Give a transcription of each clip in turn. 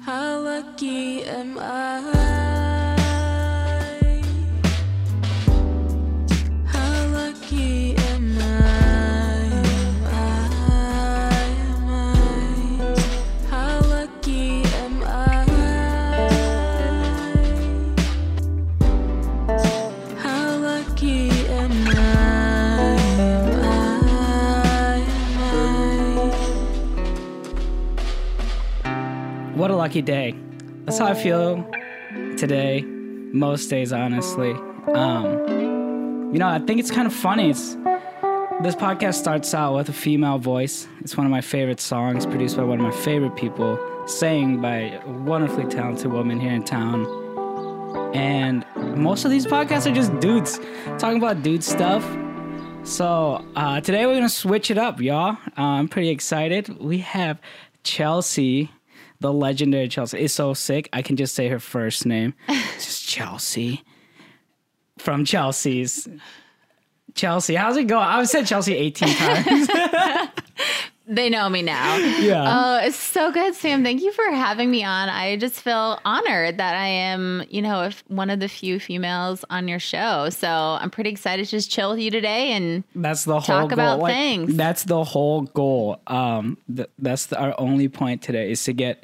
How lucky am I? Lucky day. That's how I feel today, most days, honestly. Um, you know, I think it's kind of funny. It's this podcast starts out with a female voice. It's one of my favorite songs, produced by one of my favorite people, sang by a wonderfully talented woman here in town. And most of these podcasts are just dudes talking about dude stuff. So uh, today we're gonna switch it up, y'all. Uh, I'm pretty excited. We have Chelsea, the legendary Chelsea. is so sick. I can just say her first name. It's just Chelsea from Chelsea's. Chelsea, how's it going? I've said Chelsea 18 times. They know me now. Yeah. Oh, it's so good, Sam. Thank you for having me on. I just feel honored that I am, you know, if one of the few females on your show. So I'm pretty excited to just chill with you today and That's the whole Talk goal. about Like, things. That's the whole goal. Um, th- that's the, our only point today is to get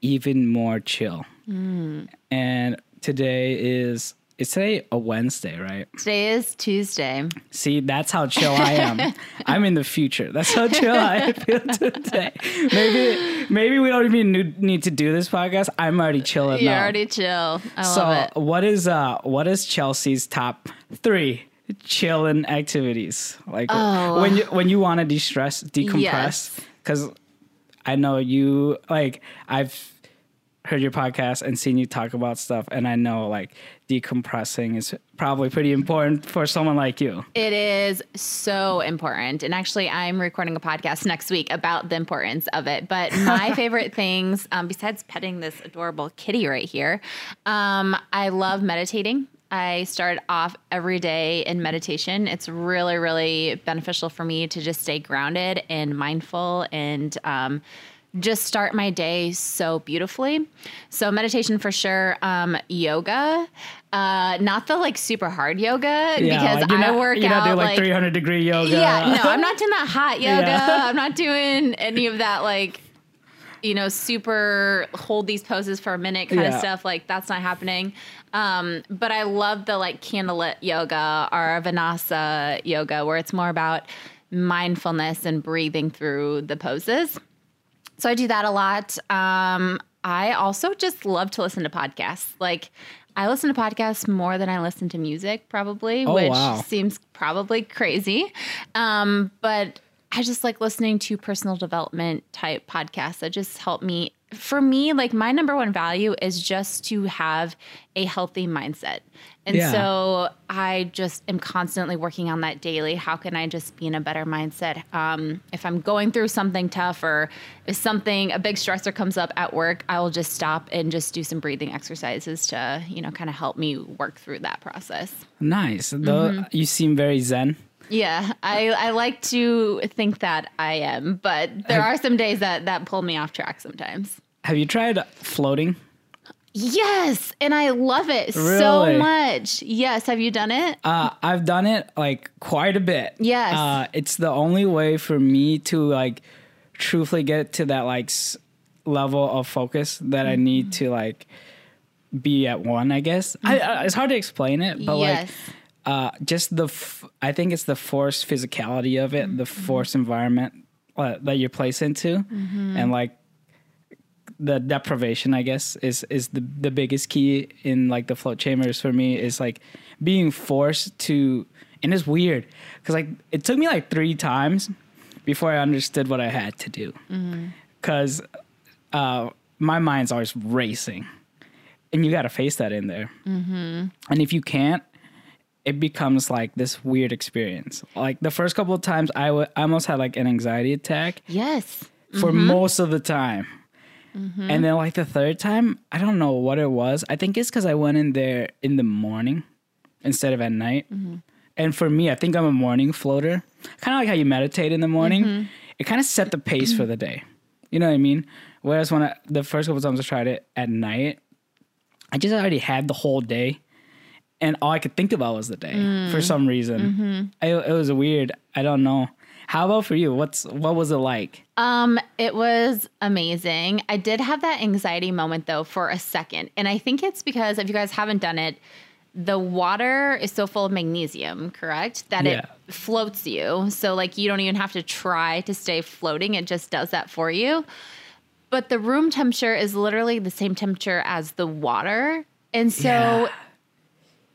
even more chill. Hmm. And today is it's today a Wednesday, right? today is Tuesday. See, that's how chill I am. I'm in the future. That's how chill I feel today. Maybe maybe we don't even need- to do this podcast. I'm already chilling. You're now. already chill. I so it. what is uh what is Chelsea's top three chilling activities? Like Oh. when you when you want to de-stress, decompress. Yes. Because I know you like I've heard your podcast and seen you talk about stuff, and I know like decompressing is probably pretty important for someone like you. It is so important. And actually, I'm recording a podcast next week about the importance of it. But my favorite things, um, besides petting this adorable kitty right here, um, I love meditating. I start off every day in meditation. It's really, really beneficial for me to just stay grounded and mindful and um, just start my day so beautifully. So meditation for sure. Um, yoga, uh, not the like super hard yoga because like, I not- work you're out not doing like, like 300 degree yoga. yeah, no, I'm not doing that hot yoga. Yeah. I'm not doing any of that like you know, super hold these poses for a minute kind Yeah. of stuff. Like that's not happening. Um, but I love the like candlelit yoga or Vinyasa yoga where it's more about mindfulness and breathing through the poses. So I do that a lot. Um, I also just love to listen to podcasts. Like I listen to podcasts more than I listen to music, probably, Oh, which wow. seems probably crazy. Um, but I just like listening to personal development type podcasts that just help me. For me, like my number one value is just to have a healthy mindset. And Yeah. so I just am constantly working on that daily. How can I just be in a better mindset? Um, if I'm going through something tough or if something, a big stressor comes up at work, I will just stop and just do some breathing exercises to, you know, kind of help me work through that process. Nice. Though Mm-hmm. you seem very zen. Yeah, I, I like to think that I am, but there are some days that, that pull me off track sometimes. Have you tried floating? Yes, and I love it Really? so much. Yes, have you done it? Uh, I've done it like quite a bit. Yes. Uh, it's the only way for me to like truthfully get to that like s- level of focus that I need to like be at one. I guess I, I, it's hard to explain it, but yes. like uh, just the f- I think it's the forced physicality of it, the forced environment uh, that you're placed into, and like the deprivation i guess is is the the biggest key in like the float chambers for me is like being forced to and it's weird because like it took me like three times before i understood what i had to do. Mm-hmm. Because uh my mind's always racing and you got to face that in there. Mm-hmm. And if you can't it becomes like this weird experience. Like the first couple of times I wa- I almost had like an anxiety attack yes. for mm-hmm. most of the time. And then like the third time, I don't know what it was. I think it's because I went in there in the morning instead of at night. And for me, I think I'm a morning floater. Kind of like how you meditate in the morning. It kind of set the pace for the day. You know what I mean? Whereas when I, the first couple times I tried it at night, I just already had the whole day, and all I could think about was the day Mm. for some reason. Mm-hmm. It, it was weird. I don't know. How about for you? What's what was it like? Um, it was amazing. I did have that anxiety moment though for a second. And I think it's because if you guys haven't done it, the water is so full of magnesium, correct? That Yeah. it floats you. So like you don't even have to try to stay floating. It just does that for you. But the room temperature is literally the same temperature as the water. And so Yeah.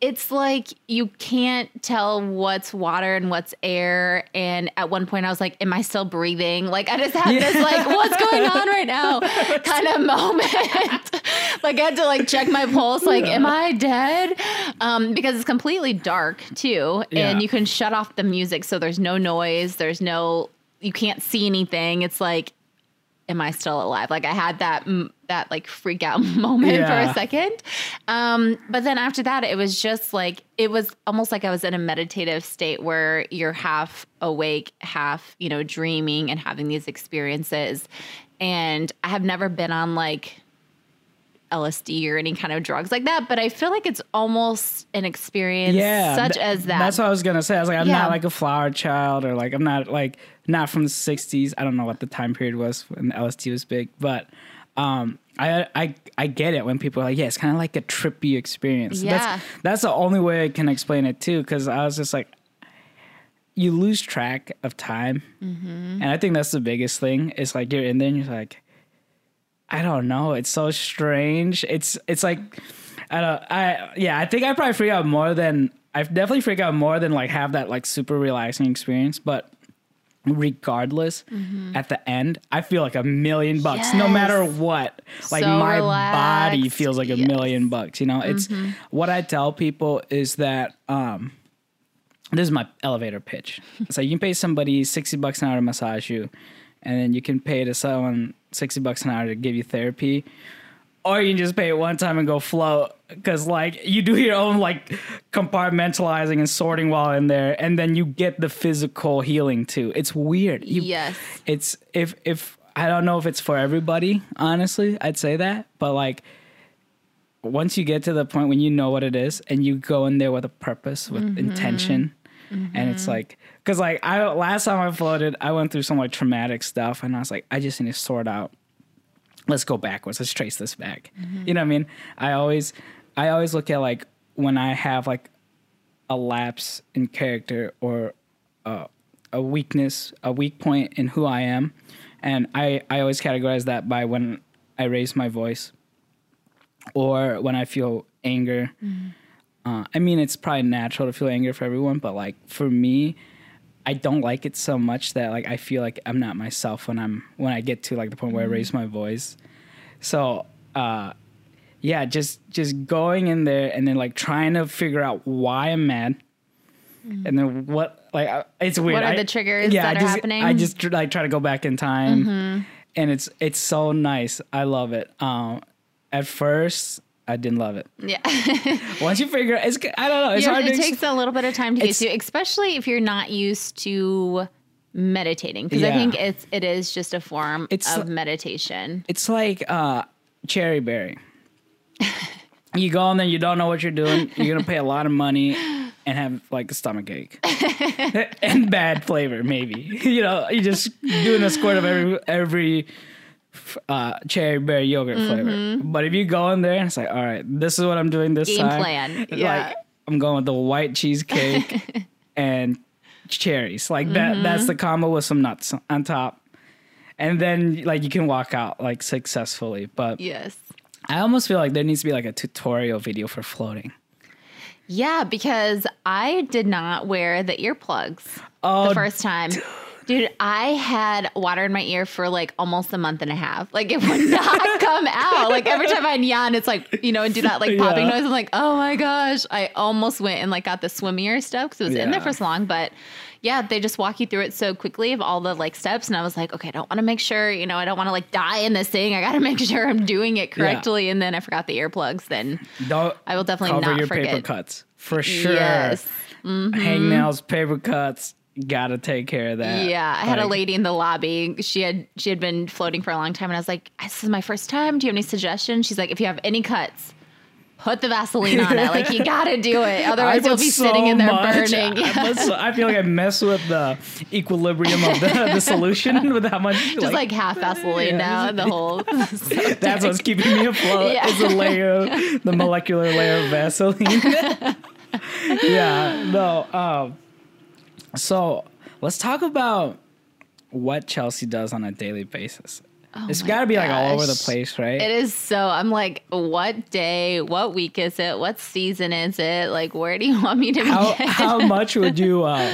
It's like you can't tell what's water and what's air. And at one point, I was like, "Am I still breathing?" Like I just had this like, "What's going on right now?" kind of moment. like I had to like check my pulse. Like, am I dead? Um, because it's completely dark too, Yeah. and you can shut off the music, so there's no noise. There's no, you can't see anything. It's like am I still alive? Like I had that that like freak out moment for a second. Um, but then after that, it was just like it was almost like I was in a meditative state where you're half awake, half you know dreaming and having these experiences. And I have never been on like LSD or any kind of drugs like that, but I feel like it's almost an experience Yeah, such th- as that. That's what I was gonna say. I was like, I'm Yeah. not like a flower child, or like I'm not like not from the '60s. I don't know what the time period was when the LSD was big, but um, I I I get it when people are like, yeah, it's kind of like a trippy experience. Yeah. That's that's the only way I can explain it too, because I was just like, you lose track of time, Mm-hmm. and I think that's the biggest thing. It's like you're in there and you're like. I don't know. It's so strange. It's it's like I don't I yeah, I think I probably freak out more than I've definitely freak out more than like have that like super relaxing experience, but regardless at the end i feel like a million bucks no matter what like So my body feels like a Yes. million bucks you know it's what i tell people is that um this is my elevator pitch. So you can pay somebody sixty bucks an hour to massage you, and then you can pay to someone sixty bucks an hour to give you therapy, or you can just pay it one time and go float. Because like you do your own like compartmentalizing and sorting while in there, and then you get the physical healing too. It's weird. You, yes. It's if if I don't know if it's for everybody. Honestly, I'd say that, but like once you get to the point when you know what it is and you go in there with a purpose with mm-hmm. intention and it's mm-hmm. like because like i last time i floated i went through some like traumatic stuff and i was like i just need to sort out let's go backwards let's trace this back mm-hmm. you know what i mean i always i always look at like when i have like a lapse in character or uh, a weakness a weak point in who i am and i i always categorize that by when i raise my voice or when I feel anger. Uh, I mean, it's probably natural to feel anger for everyone, but like for me, I don't like it so much that like I feel like I'm not myself when I'm when I get to like the point where I raise my voice. So, uh, yeah, just just going in there and then like trying to figure out why I'm mad, and then what like it's weird. What are I- the triggers yeah, that I are just, happening? I just like try to go back in time, and it's it's so nice. I love it. Um, at first, I didn't love it. Yeah. Once you figure, it's I don't know. It's Yeah, hard it to. ex- takes a little bit of time to get to, especially if you're not used to meditating, because I think it's it is just a form It's of meditation. it's like uh, cherry berry. You go in there, you don't know what you're doing. You're gonna pay a lot of money and have like a stomach ache and bad flavor, maybe. you know, you're just doing a squirt of every every uh, cherry berry yogurt flavor. But if you go in there and it's like, all right, this is what I'm doing this Game time. plan, yeah. Like I'm going with the white cheesecake and cherries. Like that. That's the combo with some nuts on top. And then like you can walk out like successfully. But Yes. I almost feel like there needs to be like a tutorial video for floating. Yeah, because I did not wear the earplugs Oh, the first time. Dude, I had water in my ear for like almost a month and a half. Like it would not come out. Like every time I'd yawn, it's like, you know, and do that like popping Yeah. noise. I'm like, oh my gosh. I almost went and like got the swimmier stuff because it was in there Yeah. for so long. But yeah, they just walk you through it so quickly of all the like steps. And I was like, okay, I don't want to make sure, you know, I don't want to like die in this thing. I got to make sure I'm doing it correctly. And then I forgot the earplugs. Then Don't I will definitely cover not your paper cuts for sure. Yes. Mm-hmm. Hangnails, paper cuts. gotta take care of that. Yeah, I had a lady in the lobby. She had she had been floating for a long time, and I was like, "This is my first time. Do you have any suggestions?" She's like, "If you have any cuts, put the Vaseline on it. Like you got to do it. Otherwise, you'll be so sitting in there much- burning." I, so- I feel like I mess with the equilibrium of the, the solution with how much. Just like, half Vaseline Yeah. now, the whole. that's what's keeping me afloat. Yeah. Is the layer, of, the molecular layer of Vaseline. yeah. No. Um. So let's talk about what Chelsea does on a daily basis. It's Oh my got to be like all over the place, right? It is so. I'm like, what day? What week is it? What season is it? Like, where do you want me to how begin? how much would you uh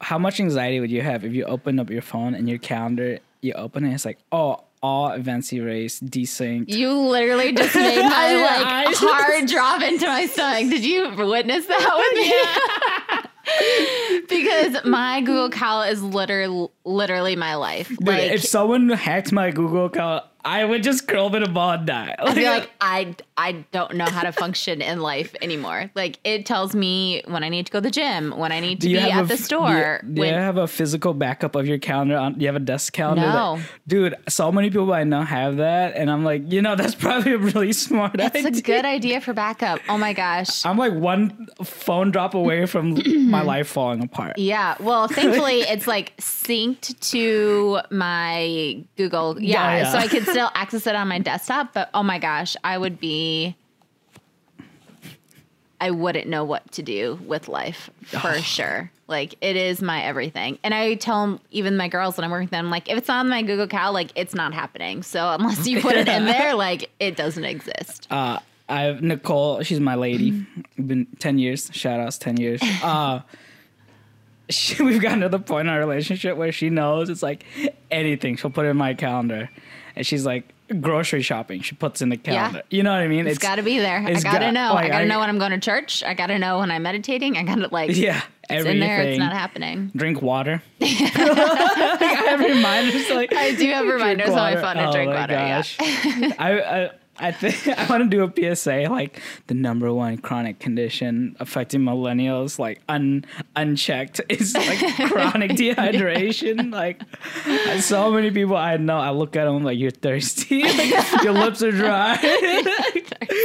how much anxiety would you have if you opened up your phone and your calendar you open it it's like oh all events erased desync You literally just made my like heart drop into my stomach. Did you witness that with me? Because my Google Cal is literally literally my life. Dude, like if someone hacked my google account i would just curl up in a ball and die I feel like I I don't know how to function in life anymore. Like it tells me when I need to go to the gym, when I need to be at a the f- do you- store. do you, have a physical backup of your calendar on do you have a desk calendar that- No. dude so many people i know have that and i'm like you know that's probably a really smart it's idea a good idea for backup. Oh my gosh. i'm like one phone drop away from my life falling apart Yeah. Well, thankfully it's like synced to my Google. Yeah, yeah. So I could still access it on my desktop, but oh my gosh, I would be I wouldn't know what to do with life for sure. Like it is my everything. And I tell even my girls when I'm working with them, like if it's on my Google Cal, like it's not happening. So unless you put it in there, like it doesn't exist. uh I have Nicole, she's my lady. Been ten years. Shout outs ten years. Uh she, we've gotten to the point in our relationship where she knows it's like anything. She'll put it in my calendar. And she's like grocery shopping. She puts in the calendar. You know what I mean? It's got to be there. I got to got- know. like, I got to I- know when I'm going to church. I got to know when I'm meditating. I got to like Yeah. It's Everything. in there. It's not happening. Drink water. I have reminders like I do have reminders on oh my water. phone to Oh drink my water. gosh. I, I I think I want to do a PSA like the number one chronic condition affecting millennials like un unchecked is like chronic dehydration. Like uh, so many people I know, I look at them like you're thirsty, like, your lips are dry,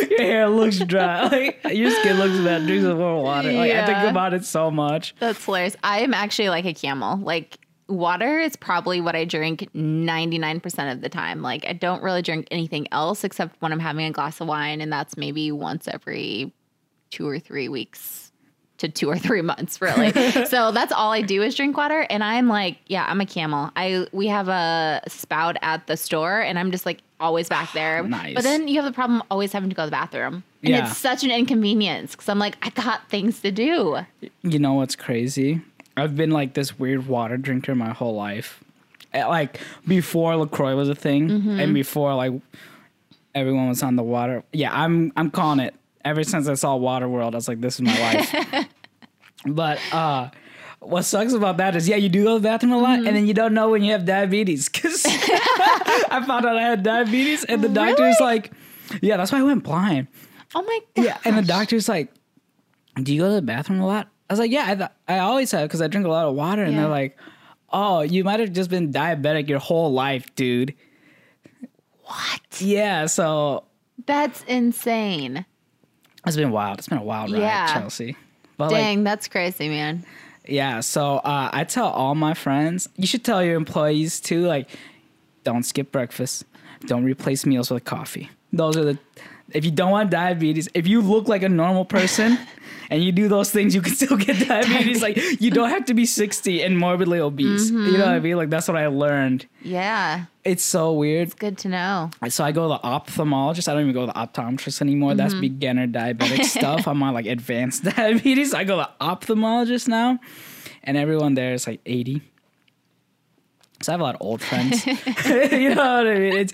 your hair looks dry, like your skin looks bad. Drink some more water. Like I think about it so much. That's hilarious. I am actually like a camel. Like water is probably what I drink 99% of the time. Like I don't really drink anything else except when I'm having a glass of wine and that's maybe once every 2 or 3 weeks to 2 or 3 months really. so that's all I do is drink water and I'm like, yeah, I'm a camel. I we have a spout at the store and I'm just like always back there. Nice. But then you have the problem always having to go to the bathroom. And Yeah. it's such an inconvenience cuz I'm like I got things to do. You know what's crazy? I've been like this weird water drinker my whole life. Like before LaCroix was a thing, Mm-hmm. and before like everyone was on the water. Yeah, I'm I'm calling it. Ever since I saw Waterworld, I was like, this is my life. but uh, what sucks about that is, yeah, you do go to the bathroom a lot, Mm-hmm. and then you don't know when you have diabetes. Because I found out I had diabetes, and the doctor's like, yeah, that's why I went blind. Oh my god. Yeah, and the doctor's like, "Do you go to the bathroom a lot?" I was like, "Yeah, I, th- I always have because I drink a lot of water." And Yeah. they're like, "Oh, you might have just been diabetic your whole life, dude." What? Yeah, so That's insane. it's been wild. It's been a wild ride, Yeah. Chelsea. But like, Dang, that's crazy, man. yeah, so uh, I tell all my friends, you should tell your employees too, like, don't skip breakfast, don't replace meals with coffee. Those are the. If you don't want diabetes, if you look like a normal person and you do those things, you can still get diabetes. like you don't have to be sixty and morbidly obese. You know what I mm-hmm. mean? Like that's what I learned. Yeah, It's so weird. It's good to know. So I go to the ophthalmologist. I don't even go to the optometrist anymore. That's mm-hmm. beginner diabetic stuff. I'm on like advanced diabetes. I go to the ophthalmologist now, and everyone there is like 80. So I have a lot of old friends. you know what I mean? It's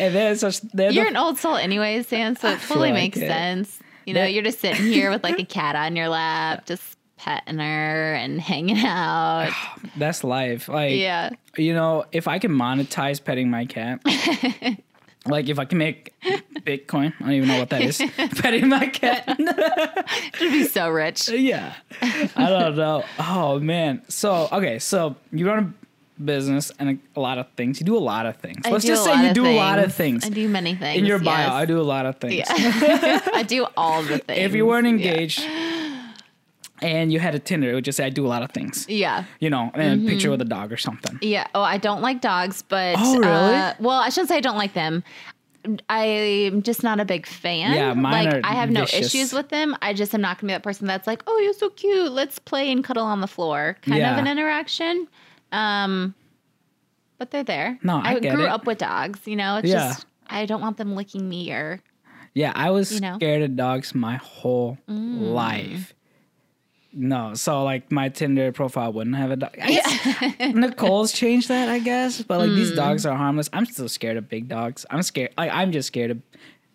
and they're such they're You're the, an old soul anyways, Dan, so it fully like makes it. sense. You know, That- you're just sitting here with like a cat on your lap, just petting her and hanging out. that's life. Like Yeah. you know, if I can monetize petting my cat, like if I can make Bitcoin. I don't even know what that is. Petting my cat. You'd be so rich. yeah. I don't know. Oh man. So okay, so you run a business and a, a lot of things. You do a lot of things. I Let's just say you do a lot of things. things. I do many things. In your bio. I do a lot of things. Yeah. I do all the things. If you weren't Yeah. engaged and you had a Tinder, it would just say I do a lot of things. Yeah. You know, and Mm-hmm. a picture with a dog or something. Yeah. Oh, I don't like dogs, but Oh, really? uh, well, I shouldn't say I don't like them. I'm just not a big fan. Yeah, mine like are I have no issues with them. I just am not gonna be that person that's like, oh, you're so cute. Let's play and cuddle on the floor. Kind Yeah. of an interaction. Um, but they're there. No, I get grew it. up with dogs. You know, it's Yeah. just I don't want them licking me or Yeah, I was You know? Mm. scared of dogs my whole life. No, so like my Tinder profile wouldn't have a dog. I guess Nicole's changed that, I guess. But like Mm. these dogs are harmless. I'm still scared of big dogs. I'm scared. Like I'm just scared of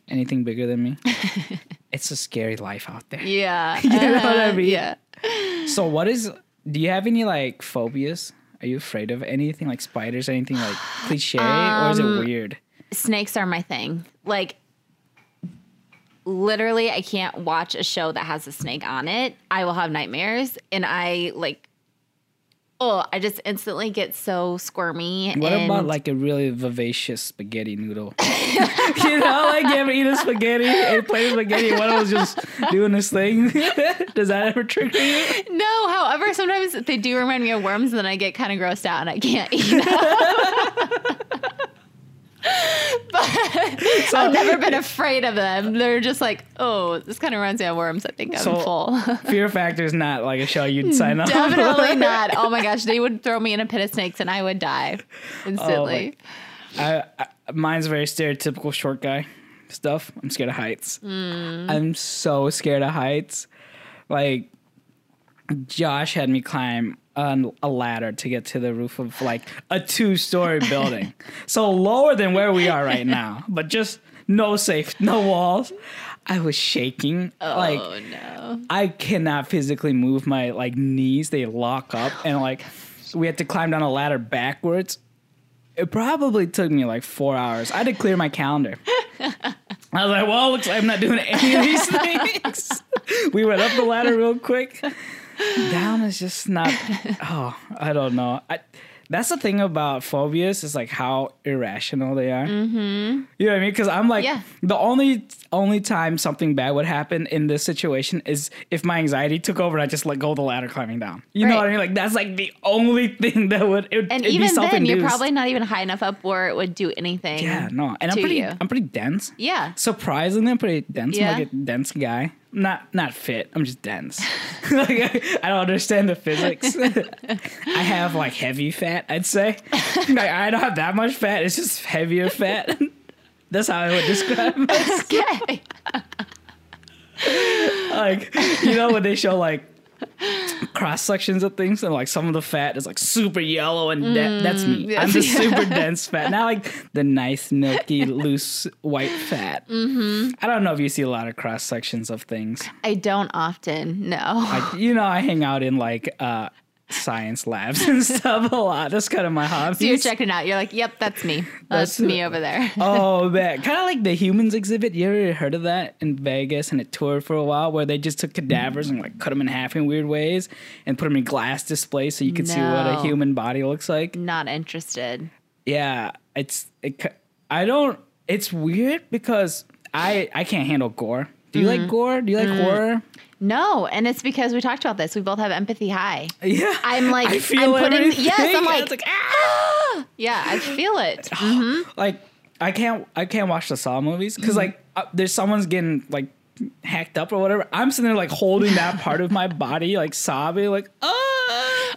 anything bigger than me. it's a scary life out there. yeah. You know what I uh, mean? Yeah. So what is? Do you have any like phobias? Are you afraid of anything like spiders? Anything like cliche, or is it Um, weird? snakes are my thing. Like literally I can't watch a show that has a snake on it. I will have nightmares and I like oh, I just instantly get so squirmy. What and about like a really vivacious spaghetti noodle? you know, like you ever eat a spaghetti and of spaghetti, one was just doing this thing. Does that ever trigger you? No, however, sometimes they do remind me of worms and then I get kind of grossed out and I can't eat them. but I've never been afraid of them. They're just like, oh, this kind of reminds me of worms. I think I'm So- full. Fear Factor is not like a show you'd sign up. Definitely not. Oh my gosh, they would throw me in a pit of snakes and I would die instantly. Oh I, I mine's very stereotypical short guy stuff. I'm scared of heights. Mm. I'm so scared of heights. Like Josh had me climb on a ladder to get to the roof of like a two-story building. so lower than where we are right now, but just no safe, no walls. I was shaking. Oh, like oh no. I cannot physically move my like knees. They lock up and like we had to climb down a ladder backwards. It probably took me like four hours. I had to clear my calendar. I was like, well, looks like I'm not doing any of these things. we went up the ladder real quick. Down is just not. Oh, I don't know. I, that's the thing about phobias is like how irrational they are. Mm-hmm. You know what I mean? Because I'm like, Yeah. the only only time something bad would happen in this situation is if my anxiety took over and I just let go of the ladder climbing down. You know what I mean? Like that's like the only thing that would. It, And even then, you're probably not even high enough up where it would do anything. yeah no. And I'm pretty you. I'm pretty dense. Yeah. Surprisingly, I'm pretty dense. Yeah. I'm like a dense guy. Not not fit. I'm just dense. like I, I don't understand the physics. I have like heavy fat. I'd say. Like, I don't have that much fat. It's just heavier fat. That's how I would describe myself. Okay. like you know when they show like cross sections of things and like some of the fat is like super yellow and de- that's me. yes, I'm the yeah. super dense fat. Not like the nice milky loose white fat. Mm-hmm. I don't know if you see a lot of cross sections of things. I don't often. No. Like you know, I hang out in like uh science labs and stuff a lot. That's kind of my hobby. so you're checking out. You're like, yep, that's me. That's, That's- me over there. Oh man, kind of like the humans exhibit. You ever heard of that in Vegas and it toured for a while, where they just took cadavers and like cut them in half in weird ways and put them in glass displays so you could see what a human body looks like. Not interested. Yeah, it's it, I don't. It's weird because I I can't handle gore. Do you Mm-hmm. like gore? Do you like Mm. horror? No, and it's because we talked about this. We both have empathy high. Yeah, I'm like, I feel I'm putting, everything. yes, I'm It's like, ah! yeah, I feel it. like I can't I can't watch the Saw movies because like uh, there's someone's getting like hacked up or whatever. I'm sitting there like holding that part of my body like sobbing like ah.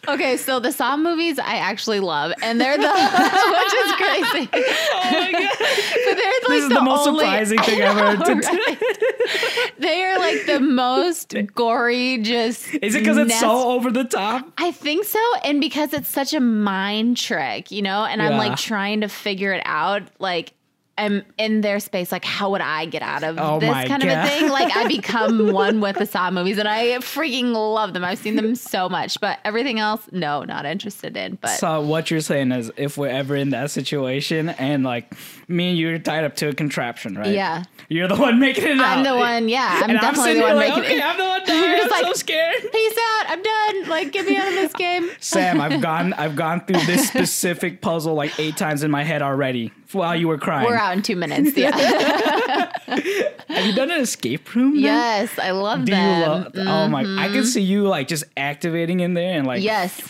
Okay, so the Saw movies I actually love, and they're the which is crazy. Oh my god! But they're like This is the, most only- surprising thing I I've heard. know, to right? They are like the most gory, just. Is it because it's so over the top? I think so, and because it's such a mind trick, you know, and I'm like trying to figure it out. Like, am in their space, like how would I get out of Oh this kind of a thing? Like I become one with the Saw movies, and I freaking love them. I've seen them so much, but everything else, no, not interested in. But So what you're saying is, if we're ever in that situation, and like me and you are tied up to a contraption, right? Yeah. You're the one making it out. I'm the one, yeah, I'm and definitely I'm the one like, making okay, it. I'm the one dying. You're I'm just so like- scared. Peace out. I'm done. Like, get me out of this game. Sam, I've gone, I've gone through this specific puzzle like eight times in my head already while you were crying. We're out in two minutes. Yeah. Have you done an escape room? yes, I love Do you them. love? Oh my! I can mm-hmm. see you like just activating in there and like Yes.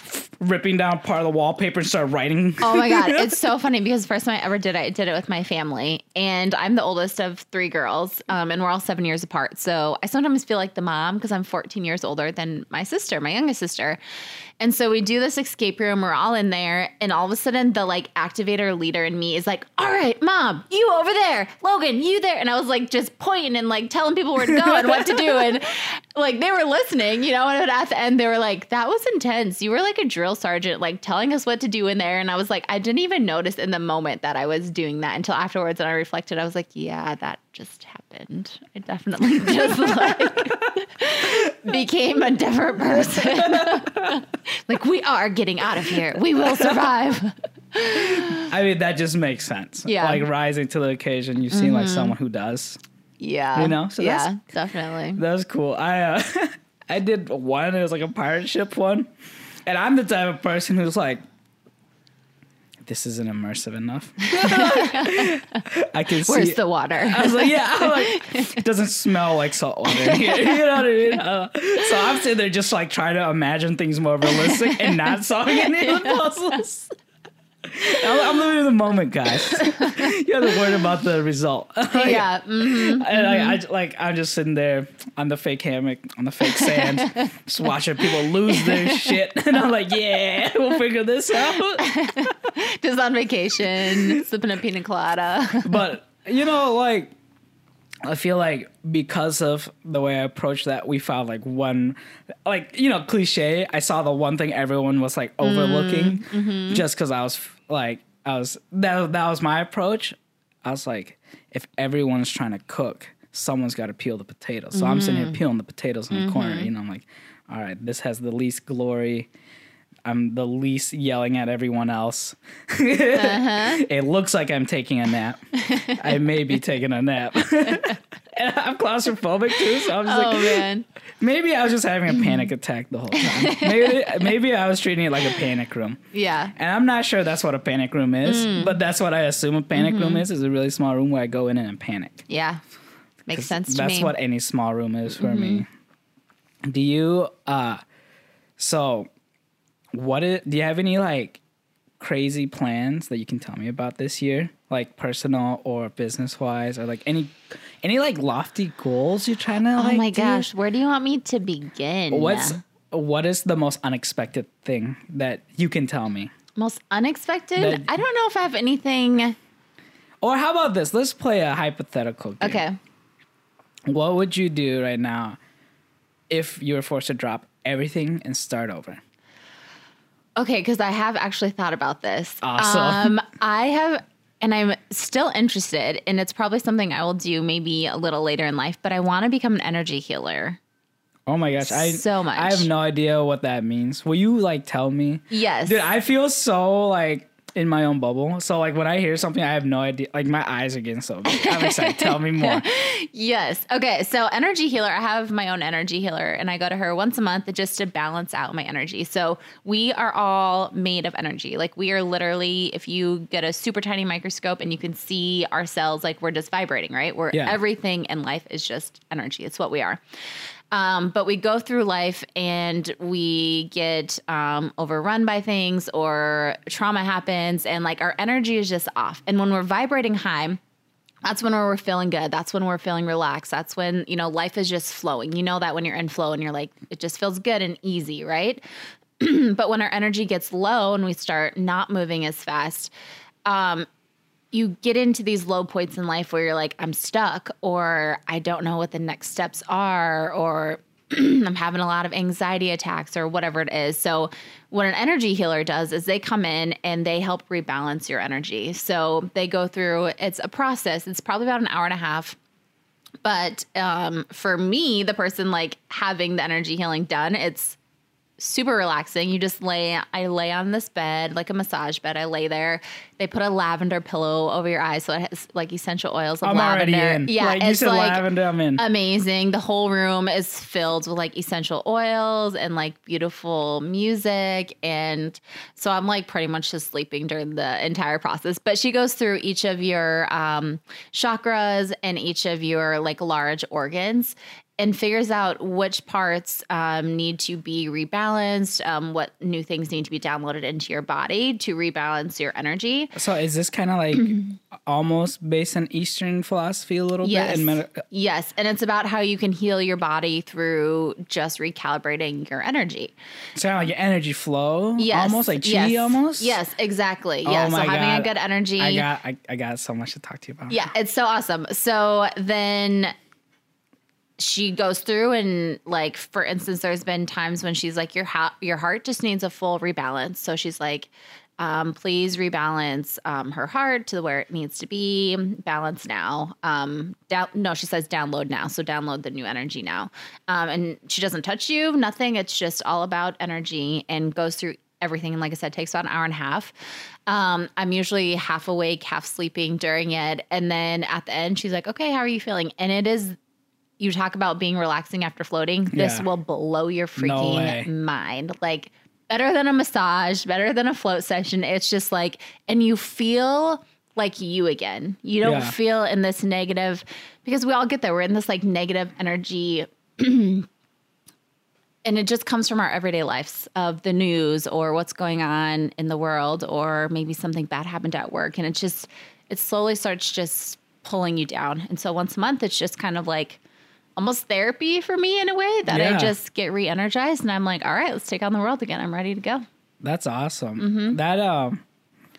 Ripping down part of the wallpaper and start writing. Oh my god, it's so funny because the first time I ever did it, I did it with my family, and I'm the oldest of three girls, um, and we're all seven years apart. So I sometimes feel like the mom because I'm 14 years older than my sister, my youngest sister. And so we do this escape room. We're all in there, and all of a sudden, the like activator leader in me is like, "All right, mom, you over there, Logan, you there," and I was like just pointing and like telling people where to go and what to do, and like they were listening, you know. And at the end, they were like, "That was intense. You were like a drill sergeant, like telling us what to do in there." And I was like, I didn't even notice in the moment that I was doing that until afterwards, and I reflected. I was like, "Yeah, that just happened. I definitely just like became a different person. like we are getting out of here. We will survive." I mean, that just makes sense. Yeah. Like rising to the occasion. You seem like someone who does. Yeah, You know, so yeah, definitely. That was cool. I uh, I did one. It was like a pirate ship one, and I'm the type of person who's like, this isn't immersive enough. I can see. Where's the water? I was like, yeah, I'm like, it doesn't smell like salt water in here. You know what I mean? Uh, so I'm sitting there just like trying to imagine things more realistic and not solving any of the puzzles. I'm, I'm living in the moment, guys. you have to worry about the result. yeah, mhm. And I, I like I'm just sitting there on the fake hammock, on the fake sand, just watching people lose their shit, and I'm like, yeah, we'll figure this out. just on vacation, sipping a pina colada. But you know, like I feel like because of the way I approached that, we found like one, like you know, cliche. I saw the one thing everyone was like overlooking, mm, mm-hmm. just because I was like, I was that that was my approach. I was like, if everyone's trying to cook, someone's got to peel the potatoes. So I'm sitting here mm-hmm. peeling the potatoes in the corner. Mm-hmm. You know, I'm like, all right, this has the least glory. I'm the least yelling at everyone else. It looks like I'm taking a nap. I may be taking a nap. and I'm claustrophobic too, so I'm just Oh like, man. maybe I was just having a panic attack the whole time. Maybe, maybe I was treating it like a panic room. Yeah. And I'm not sure that's what a panic room is, Mm. but that's what I assume a panic Mm-hmm. room is, is a really small room where I go in and panic. Yeah. Makes sense to That's me. Mm-hmm. what any small room is for me. Do you uh so what is, do you have any like crazy plans that you can tell me about this year? Like personal or business wise or like any any like lofty goals you're trying to oh like my do? gosh, where do you want me to begin? What's what is the most unexpected thing that you can tell me? most unexpected? That- I don't know if I have anything. Or how about this? Let's play a hypothetical game. Okay. What would you do right now if you were forced to drop everything and start over? Okay, because I have actually thought about this. Awesome. Um, I have, and I'm still interested, and it's probably something I will do maybe a little later in life. But I want to become an energy healer. Oh my gosh, I So much. I have no idea what that means. Will you like tell me? Yes, Dude, I feel so like in my own bubble. So like when I hear something, I have no idea. Like my eyes are getting so big. I'm excited. tell me more. Yes. Okay. So, energy healer, I have my own energy healer, and I go to her once a month just to balance out my energy. So, we are all made of energy. Like, we are literally, if you get a super tiny microscope and you can see our cells, like we're just vibrating, right? We're Yeah. everything in life is just energy. It's what we are. Um, but we go through life and we get um, overrun by things or trauma happens, and like our energy is just off. And when we're vibrating high, that's when we're feeling good. That's when we're feeling relaxed. That's when, you know, life is just flowing. You know that when you're in flow and you're like, it just feels good and easy, right? but when our energy gets low and we start not moving as fast, um, you get into these low points in life where you're like, I'm stuck, or I don't know what the next steps are, or I'm having a lot of anxiety attacks or whatever it is. So, what an energy healer does is they come in and they help rebalance your energy. So, they go through it's a process. It's probably about an hour and a half. But um, for me, the person like having the energy healing done, it's super relaxing. You just lay, I lay on this bed, like a massage bed. I lay there. They put a lavender pillow over your eyes. So it has like essential oils of I'm lavender. already in. Yeah. like it's like lavender. I'm in. amazing. The whole room is filled with like essential oils and like beautiful music. And so I'm like pretty much just sleeping during the entire process. But she goes through each of your um, chakras and each of your like large organs and figures out which parts um, need to be rebalanced, um, what new things need to be downloaded into your body to rebalance your energy. so is this kind of like almost based on Eastern philosophy a little Yes. bit? And medi- Yes. And it's about how you can heal your body through just recalibrating your energy. kind of like your energy flow. Yes. Almost like chi yes. almost. Yes, exactly. Oh Yeah. so my having a good energy. I got I, I got so much to talk to you about. yeah, it's so awesome. So then she goes through and like for instance there's been times when she's like your ha- your heart just needs a full rebalance. So she's like um, please rebalance um, her heart to where it needs to be. Balance now. Um, down no she says download now. So download the new energy now. Um, and she doesn't touch you nothing. It's just all about energy and goes through everything. And like i said takes about an hour and a half. Um, i'm usually half awake half sleeping during it. And then at the end she's like okay how are you feeling? And it is you talk about being relaxing after floating. This Yeah. will blow your freaking mind. Like better than a massage, better than a float session. It's just like, and you feel like you again. You don't Yeah. feel in this negative because we all get there. We're in this like negative energy. And it just comes from our everyday lives of the news or what's going on in the world, or maybe something bad happened at work. And it just, it slowly starts just pulling you down. And so once a month, it's just kind of like almost therapy for me in a way that I just get re energized and I'm like, all right, let's take on the world again. I'm ready to go. That's awesome. Mm-hmm. That um,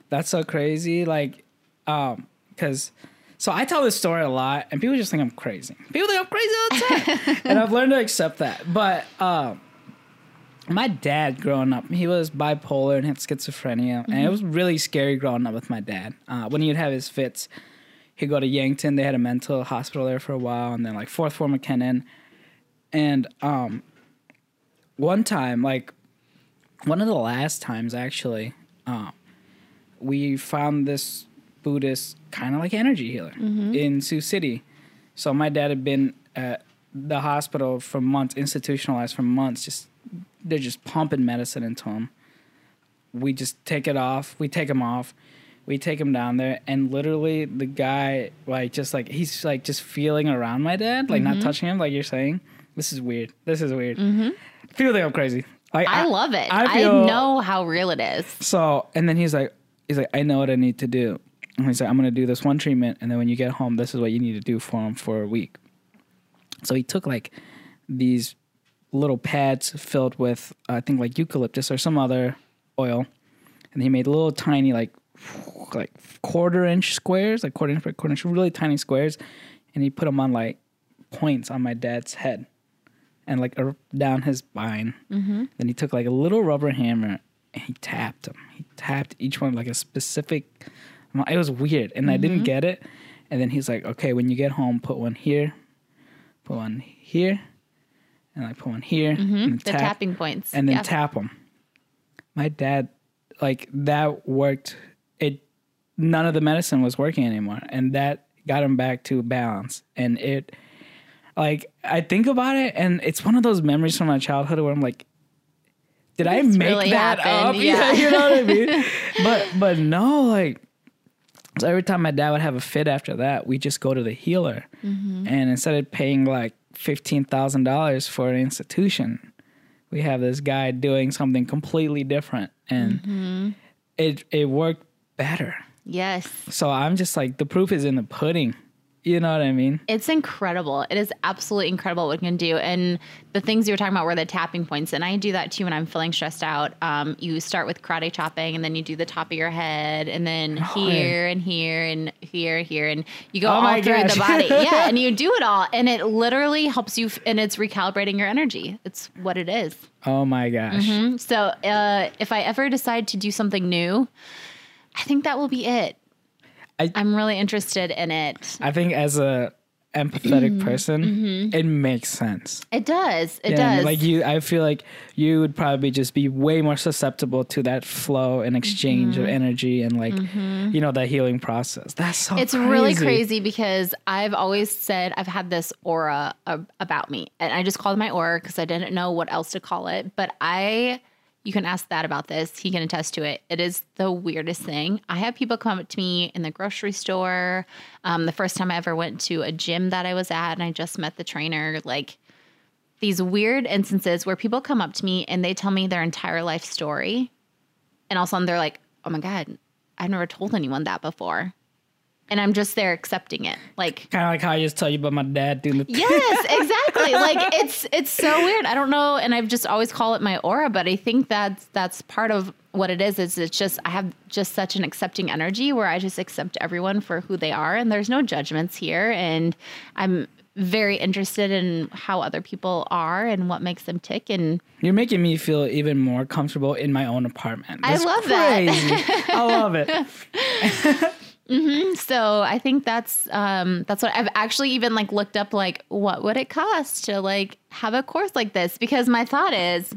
that's so crazy. Like, um, because so I tell this story a lot, and people just think I'm crazy. People think I'm crazy all the time, and I've learned to accept that. But um, my dad growing up, he was bipolar and had schizophrenia, and Mm-hmm. it was really scary growing up with my dad. Uh, when he'd have his fits, he'd go to Yankton. They had a mental hospital there for a while, and then like fourth floor McKennan, and um, one time like one of the last times actually uh, we found this buddhist kind of like energy healer in sioux city. So my dad had been at the hospital for months institutionalized for months just they're just pumping medicine into him. We just take it off. We take him off we take him down there and literally the guy like just like he's like just feeling around my dad like not mm-hmm. touching him like you're saying this is weird this is weird people think i'm crazy like I, love it. I I, know how real it is. so, and then he's like, he's like, I know what I need to do. And he's like, I'm gonna do this one treatment, and then when you get home, this is what you need to do for him for a week. So he took like these little pads filled with, I think like eucalyptus or some other oil, and he made little tiny like like quarter inch squares, like quarter inch by quarter inch, really tiny squares, and he put them on like points on my dad's head and like ar- down his spine. Mm-hmm. Then he took like a little rubber hammer and he tapped them. He tapped each one like a specific. It was weird, and I Mm-hmm. didn't get it. And then he's like, "Okay, when you get home, put one here, put one here, and I put one here, Mm-hmm. The tap, tapping points. and then Yeah. tap them." My dad, like that worked. None of the medicine was working anymore, and that got him back to balance. And it, like, I think about it, and it's one of those memories from my childhood where I'm like, did I make really that happened, up? yeah. you know what I mean. but but no, like. So every time my dad would have a fit after that, we just go to the healer, Mm-hmm. and instead of paying like fifteen thousand dollars for an institution, we have this guy doing something completely different, and Mm-hmm. it it worked better. Yes. So I'm just like the proof is in the pudding. You know what I mean? It's incredible. It is absolutely incredible what it can do. And the things you were talking about were the tapping points. And I do that too when I'm feeling stressed out. Um, you start with karate chopping and then you do the top of your head and then Oh, here and here and here, here. And you go Oh all through gosh. the body. Yeah. And you do it all. And it literally helps you f- and it's recalibrating your energy. It's what it is. Oh my gosh. Mm-hmm. So uh, if I ever decide to do something new, I think that will be it. I- I'm really interested in it. I think as a empathetic mm-hmm. person, mm-hmm. it makes sense. It does. It Yeah, does. Like you, I feel like you would probably just be way more susceptible to that flow and exchange Mm-hmm. of energy and like, mm-hmm. you know, that healing process. That's so. It's really crazy because I've always said I've had this aura ab- about me, and I just called it my aura because I didn't know what else to call it. But I, you can ask that about this. He can attest to it. It is the weirdest thing. I have people come up to me in the grocery store. Um, the first time I ever went to a gym that I was at, and I just met the trainer, like. These weird instances where people come up to me and they tell me their entire life story. And all of a sudden they're like, oh my God, I've never told anyone that before and I'm just there accepting it. Like, Kind of like how I just tell you about my dad doing the. yes, exactly. like it's it's so weird. I don't know, and I've just always call it my aura, but I think that's that's part of what it is. Is it's just I have just such an accepting energy where I just accept everyone for who they are, and there's no judgments here, and I'm very interested in how other people are and what makes them tick and You're making me feel even more comfortable in my own apartment. I That's love that. I love it. so I think that's um that's what I've actually even like looked up like what would it cost to like have a course like this because my thought is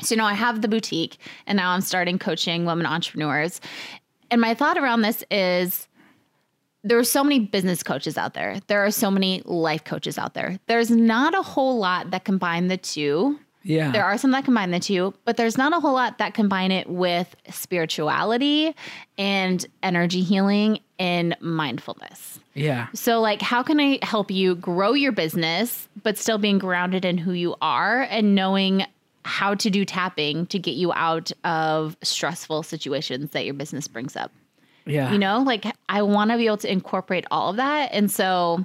so you know I have the boutique and now I'm starting coaching women entrepreneurs and my thought around this is there are so many business coaches out there. There are so many life coaches out there. There's not a whole lot that combine the two. Yeah. There are some that combine the two, but there's not a whole lot that combine it with spirituality and energy healing and mindfulness. Yeah. So, like, how can I help you grow your business, but still being grounded in who you are and knowing how to do tapping to get you out of stressful situations that your business brings up? Yeah. You know, like, I want to be able to incorporate all of that. And so,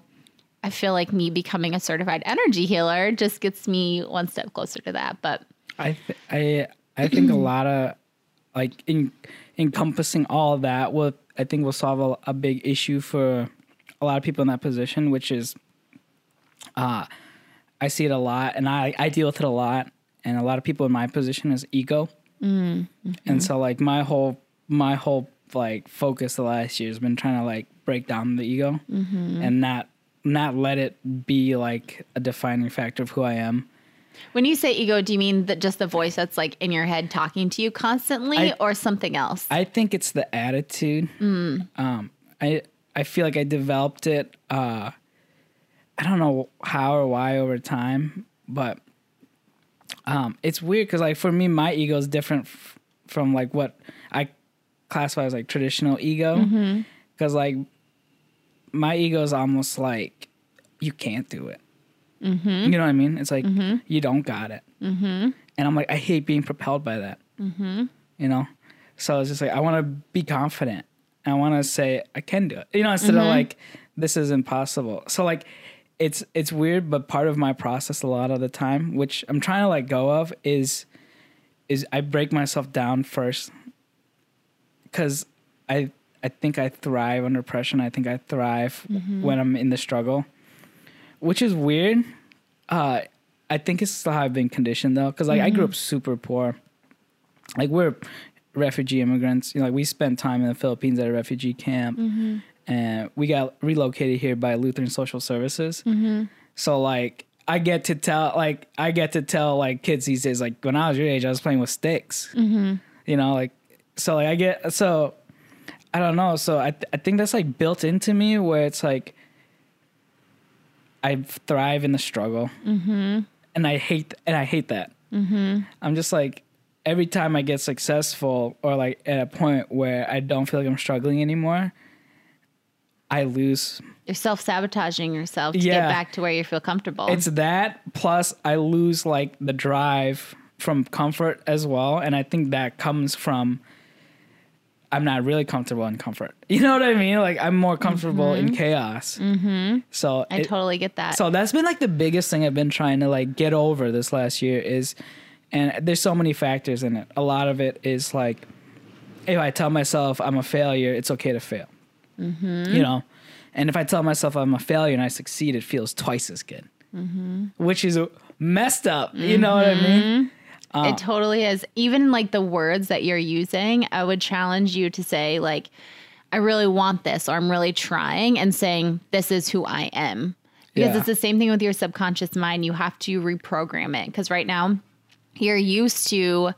I feel like me becoming a certified energy healer just gets me one step closer to that. But I th- I I think a lot of like in, encompassing all that will I think will solve a, a big issue for a lot of people in that position, which is uh I see it a lot and I I deal with it a lot and a lot of people in my position is ego. And so like my whole my whole like focus the last year has been trying to like break down the ego and not not let it be like a defining factor of who I am. when you say ego, do you mean that just the voice that's like in your head talking to you constantly I- or something else? I think it's the attitude. Um, I I feel like I developed it. Uh, I don't know how or why over time, but um, it's weird because like for me, my ego is different f- from like what I classify as like traditional ego. Because like my ego is almost like you can't do it. Mm-hmm. You know what I mean? It's like mm-hmm. you don't got it, mm-hmm. and I'm like I hate being propelled by that. You know? So it's just like i want to be confident. I want to say i can do it. You know instead of like this is impossible. So like it's it's weird but part of my process a lot of the time which i'm trying to let go of is is i break myself down first. Because i i think i thrive under pressure and i think i thrive mm-hmm. when i'm in the struggle which is weird. Uh i think it's how i've been conditioned though because like i grew up mm-hmm. super poor. Like we're refugee immigrants. You know, like we spent time in the Philippines at a refugee camp, mm-hmm. and we got relocated here by Lutheran Social Services. So like, I get to tell like I get to tell like kids these days like when I was your age, I was playing with sticks. You know, like so like I get so I don't know. So I th- I think that's like built into me where it's like I thrive in the struggle, mm-hmm. and I hate and I hate that. Mm-hmm. I'm just like every time I get successful or like at a point where I don't feel like I'm struggling anymore, I lose. You're self sabotaging yourself to Yeah. get back to where you feel comfortable. It's that plus I lose like the drive from comfort as well, and I think that comes from I'm not really comfortable in comfort. You know what I mean? Like I'm more comfortable in chaos. Mm-hmm. So I it- totally get that. so that's been like the biggest thing I've been trying to like get over this last year is, and there's so many factors in it. A lot of it is like, if I tell myself I'm a failure, it's okay to fail. Mm-hmm. You know, and if I tell myself I'm a failure and I succeed, it feels twice as good, Mm-hmm. which is messed up. You know what I mean? Uh. It totally is. Even like the words that you're using, I would challenge you to say, like, I really want this, or I'm really trying, and saying, this is who I am. Because Yeah. it's the same thing with your subconscious mind. You have to reprogram it. Because right now, you're used to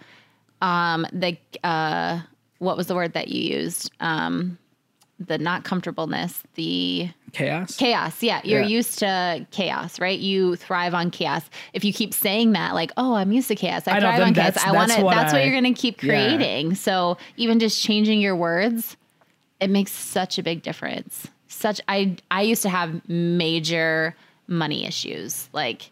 um, the, uh, what was the word that you used? Um, the not comfortableness, the Chaos. chaos yeah. You're Yeah. used to chaos right? You thrive on chaos. If you keep saying that like oh i'm used to chaos. I, I thrive then on chaos. i want that's what that's what I- you're going to keep Yeah. creating. So even just changing your words it makes such a big difference. Such i i used to have major money issues like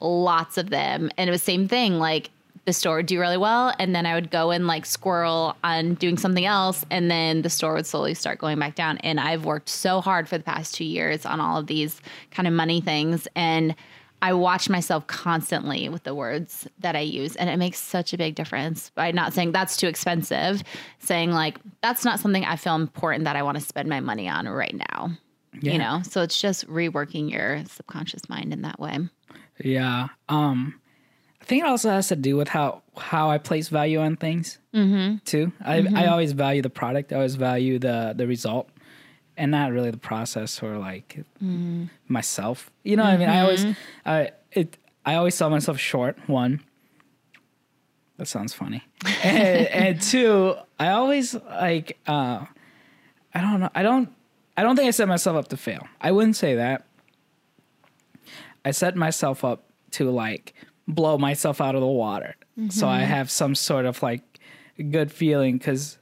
lots of them. And it was same thing like the store would do really well and then i would go and like squirrel on doing something else and then the store would slowly start going back down and i've worked so hard for the past two years on all of these kind of money things and i watch myself constantly with the words that i use and it makes such a big difference by not saying that's too expensive saying like that's not something i feel important that i want to spend my money on right now Yeah. you know so it's just reworking your subconscious mind in that way Yeah. Um, think it also has to do with how how I place value on things mm-hmm. too. I I always value the product. I always value the the result, and not really the process or like myself. You know what I mean? I always I it I always sell myself short. One. That sounds funny. and, and two, I always like uh I don't know. I don't I don't think I set myself up to fail. I wouldn't say that. I set myself up to like blow myself out of the water. So I have some sort of like good feeling cuz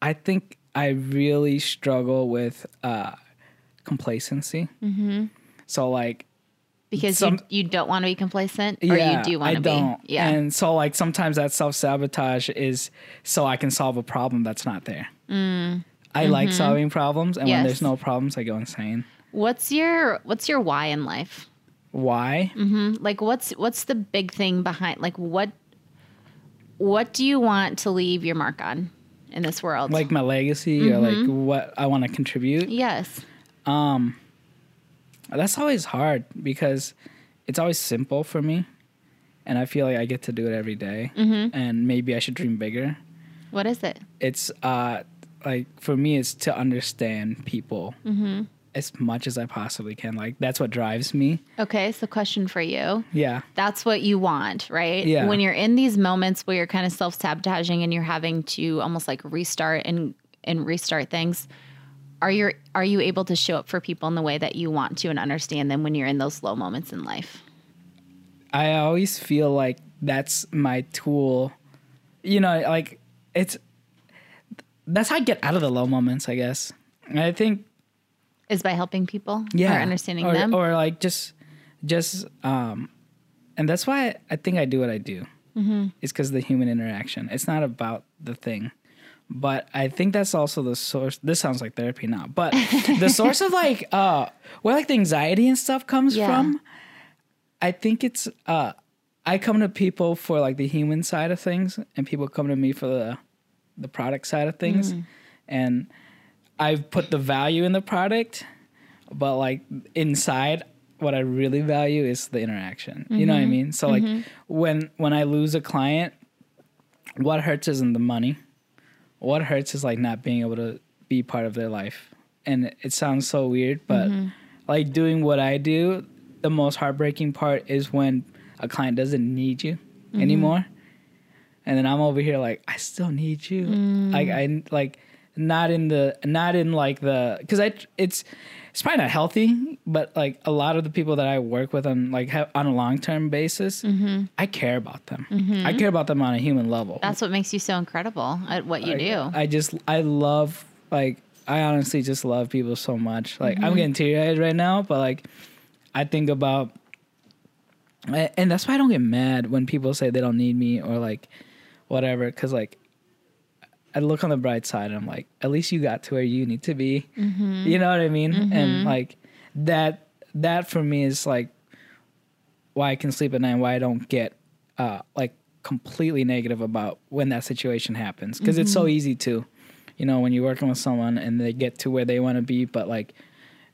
I think I really struggle with uh complacency. So like because Some- you, you don't want to be complacent or you do want to be don't. yeah And so like sometimes that self sabotage is so I can solve a problem that's not there. I like solving problems, and when Mm. There's no problems, I go insane. what's your what's your why in life Why? mm-hmm. like what's what's the big thing behind like what what do you want to leave your mark on in this world Like my legacy or like what I want to contribute. yes um That's always hard because it's always simple for me, and I feel like I get to do it every day, And maybe I should dream bigger. what is it It's uh like for me, it's to understand people as much as I possibly can. Like that's what drives me. okay so question for you Yeah. that's what you want, right? Yeah. When you're in these moments where you're kind of self sabotaging and you're having to almost like restart and and restart things, are you are you able to show up for people in the way that you want to and understand them when you're in those low moments in life? I always feel like that's my tool. You know, like it's that's how I get out of the low moments, I guess. I think Is by helping people yeah, or understanding or, them? or like just just um and that's why I think I do what I do. Mm-hmm. It's because the human interaction. It's not about the thing. But I think that's also the source. This sounds like therapy now, but the source of like uh where like the anxiety and stuff comes Yeah. from. I think it's uh I come to people for like the human side of things and people come to me for the the product side of things. And I've put the value in the product, but like inside what I really value is the interaction. You know what I mm-hmm. mean? So like mm-hmm. when when I lose a client, what hurts isn't the money. What hurts is like not being able to be part of their life. And it sounds so weird, but mm-hmm. like doing what I do, the most heartbreaking part is when a client doesn't need you anymore. And then I'm over here like I still need you. Like mm. I like not in the not in like the cuz I it's it's probably not healthy, but like a lot of the people that I work with on like ha- on a long-term basis, mm-hmm. I care about them. I mm-hmm. care about them on a human level. That's what makes you so incredible at what you I- do. I just I love like I honestly just love people so much. Like I'm mm-hmm. getting teary eyed right now, but like I think about and that's why I don't get mad when people say they don't need me or like whatever cuz like I look on the bright side. And I'm like, at least you got to where you need to be. You know what I mean? And like that that for me is like why I can sleep at night. and Why I don't get uh like completely negative about when that situation happens because it's so easy to, you know, when you're working with someone and they get to where they want to be, but like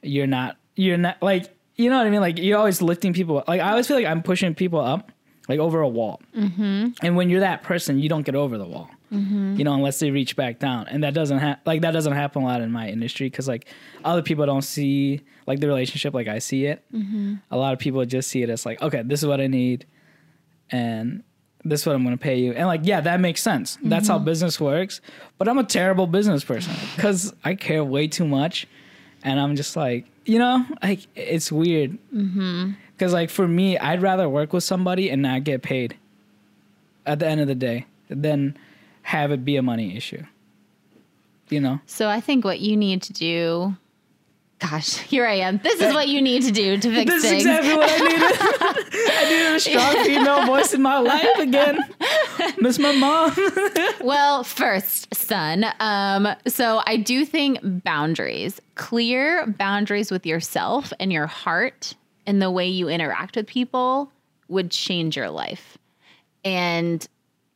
you're not you're not like you know what I mean. Like you're always lifting people. up. Like I always feel like I'm pushing people up like over a wall. Mm-hmm. And when you're that person, you don't get over the wall. Mm-hmm. You know, unless they reach back down, and that doesn't ha- like that doesn't happen a lot in my industry because like other people don't see like the relationship like I see it. Mm-hmm. A lot of people just see it as like, okay, this is what I need, and this is what I'm going to pay you, and like, yeah, that makes sense. That's how mm-hmm. business works. But I'm a terrible business person because I care way too much, and I'm just like, you know, like it's weird. Because like for me, I'd rather work with somebody and not get paid at the end of the day than have it be a money issue. You know? So I think what you need to do, gosh, here I am. This is what you need to do to fix This is exactly what I needed. I needed a strong female voice in my life again. Miss my mom. Well, first, son. Um, so I do think boundaries, clear boundaries with yourself and your heart and the way you interact with people would change your life. And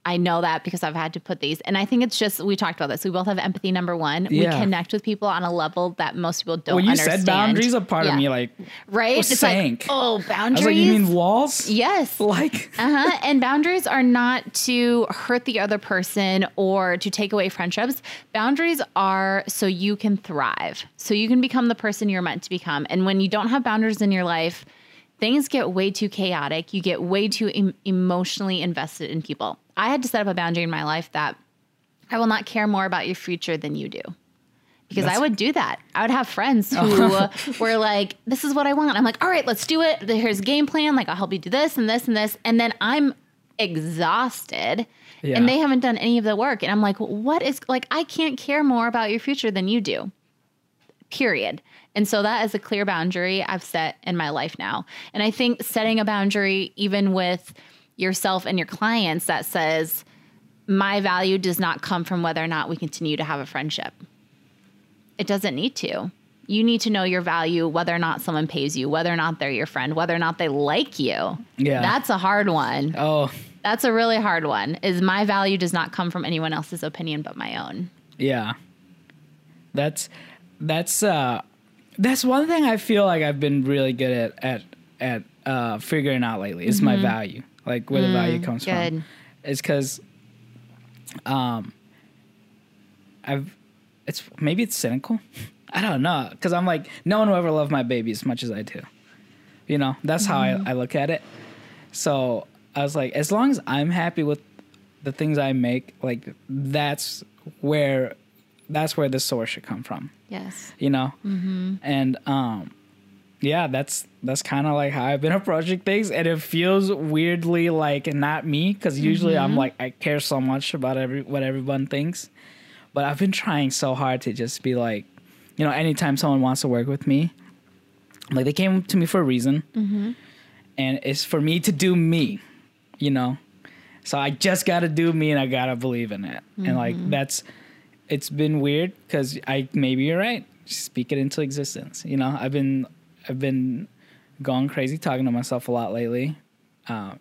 I know that because I've had to put these. And I think it's just, we talked about this. We both have empathy, number one. We connect with people on a level that most people don't when you understand. said boundaries, a part Yeah. of me like right? was It's sank. like, oh, boundaries. like, you mean walls? yes. Like Uh-huh. And boundaries are not to hurt the other person or to take away friendships. Boundaries are so you can thrive, so you can become the person you're meant to become. And when you don't have boundaries in your life, things get way too chaotic. You get way too em- emotionally invested in people. I had to set up a boundary in my life that I will not care more about your future than you do. Because I would do that. I would have friends who oh. were like, this is what I want. I'm like, all right, let's do it. Here's a game plan. Like, I'll help you do this and this and this. And then I'm exhausted Yeah. and they haven't done any of the work. And I'm like, what is, like, I can't care more about your future than you do. Period. And so that is a clear boundary I've set in my life now. And I think setting a boundary, even with yourself and your clients, that says, my value does not come from whether or not we continue to have a friendship. It doesn't need to. You need to know your value, whether or not someone pays you, whether or not they're your friend, whether or not they like you. Yeah. That's a hard one. oh That's a really hard one. Is my value does not come from anyone else's opinion but my own. Yeah. That's that's uh that's one thing I feel like I've been really good at at at uh figuring out lately is my value. Like where the value comes good. from. Is cuz um I've it's maybe it's cynical. I don't know cuz I'm like no one will ever love my baby as much as I do. You know, that's how I, I look at it. So, I was like as long as I'm happy with the things I make, like that's where that's where the source should come from, Yes. you know. Mm-hmm. And um, yeah, that's that's kind of like how I've been approaching things, and it feels weirdly like not me because usually I'm mm-hmm. like I care so much about every what everyone thinks, but I've been trying so hard to just be like, you know, anytime someone wants to work with me, like they came to me for a reason, mm-hmm. and it's for me to do me, you know. So I just got to do me, and I gotta believe in it, and like mm-hmm. that's it's been weird because I maybe you're right. Speak it into existence. You know, I've been I've been going crazy talking to myself a lot lately, uh,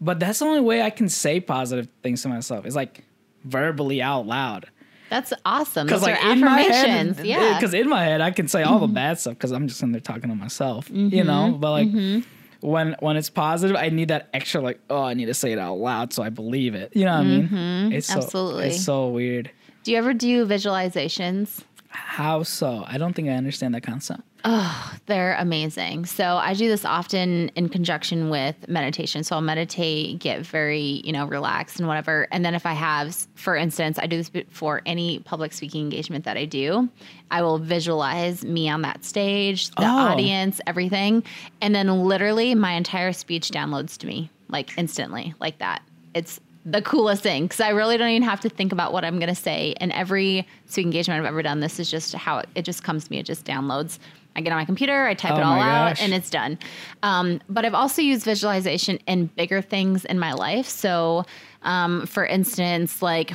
but that's the only way I can say positive things to myself. Is like verbally out loud. That's awesome. Because Those like are in my affirmations. head, yeah. Because in my head, I can say all the mm-hmm. bad stuff because I'm just in there talking to myself. You mm-hmm. know, but like. Mm-hmm. When when it's positive, I need that extra like oh I need to say it out loud so I believe it. You know what I mean? It's so, Absolutely. It's so weird. Do you ever do visualizations? How so? I don't think I understand that concept. Oh, they're amazing. So I do this often in conjunction with meditation. So I'll meditate, get very, you know, relaxed and whatever. And then if I have, for instance, I do this for any public speaking engagement that I do, I will visualize me on that stage, the Oh. audience, everything. And then literally my entire speech downloads to me like instantly, like that. It's the coolest thing because I really don't even have to think about what I'm going to say. And every speaking engagement I've ever done, this is just how it, it just comes to me. It just downloads. I get on my computer, I type Oh it all out, and it's done. Um, but I've also used visualization in bigger things in my life. So, um, for instance, like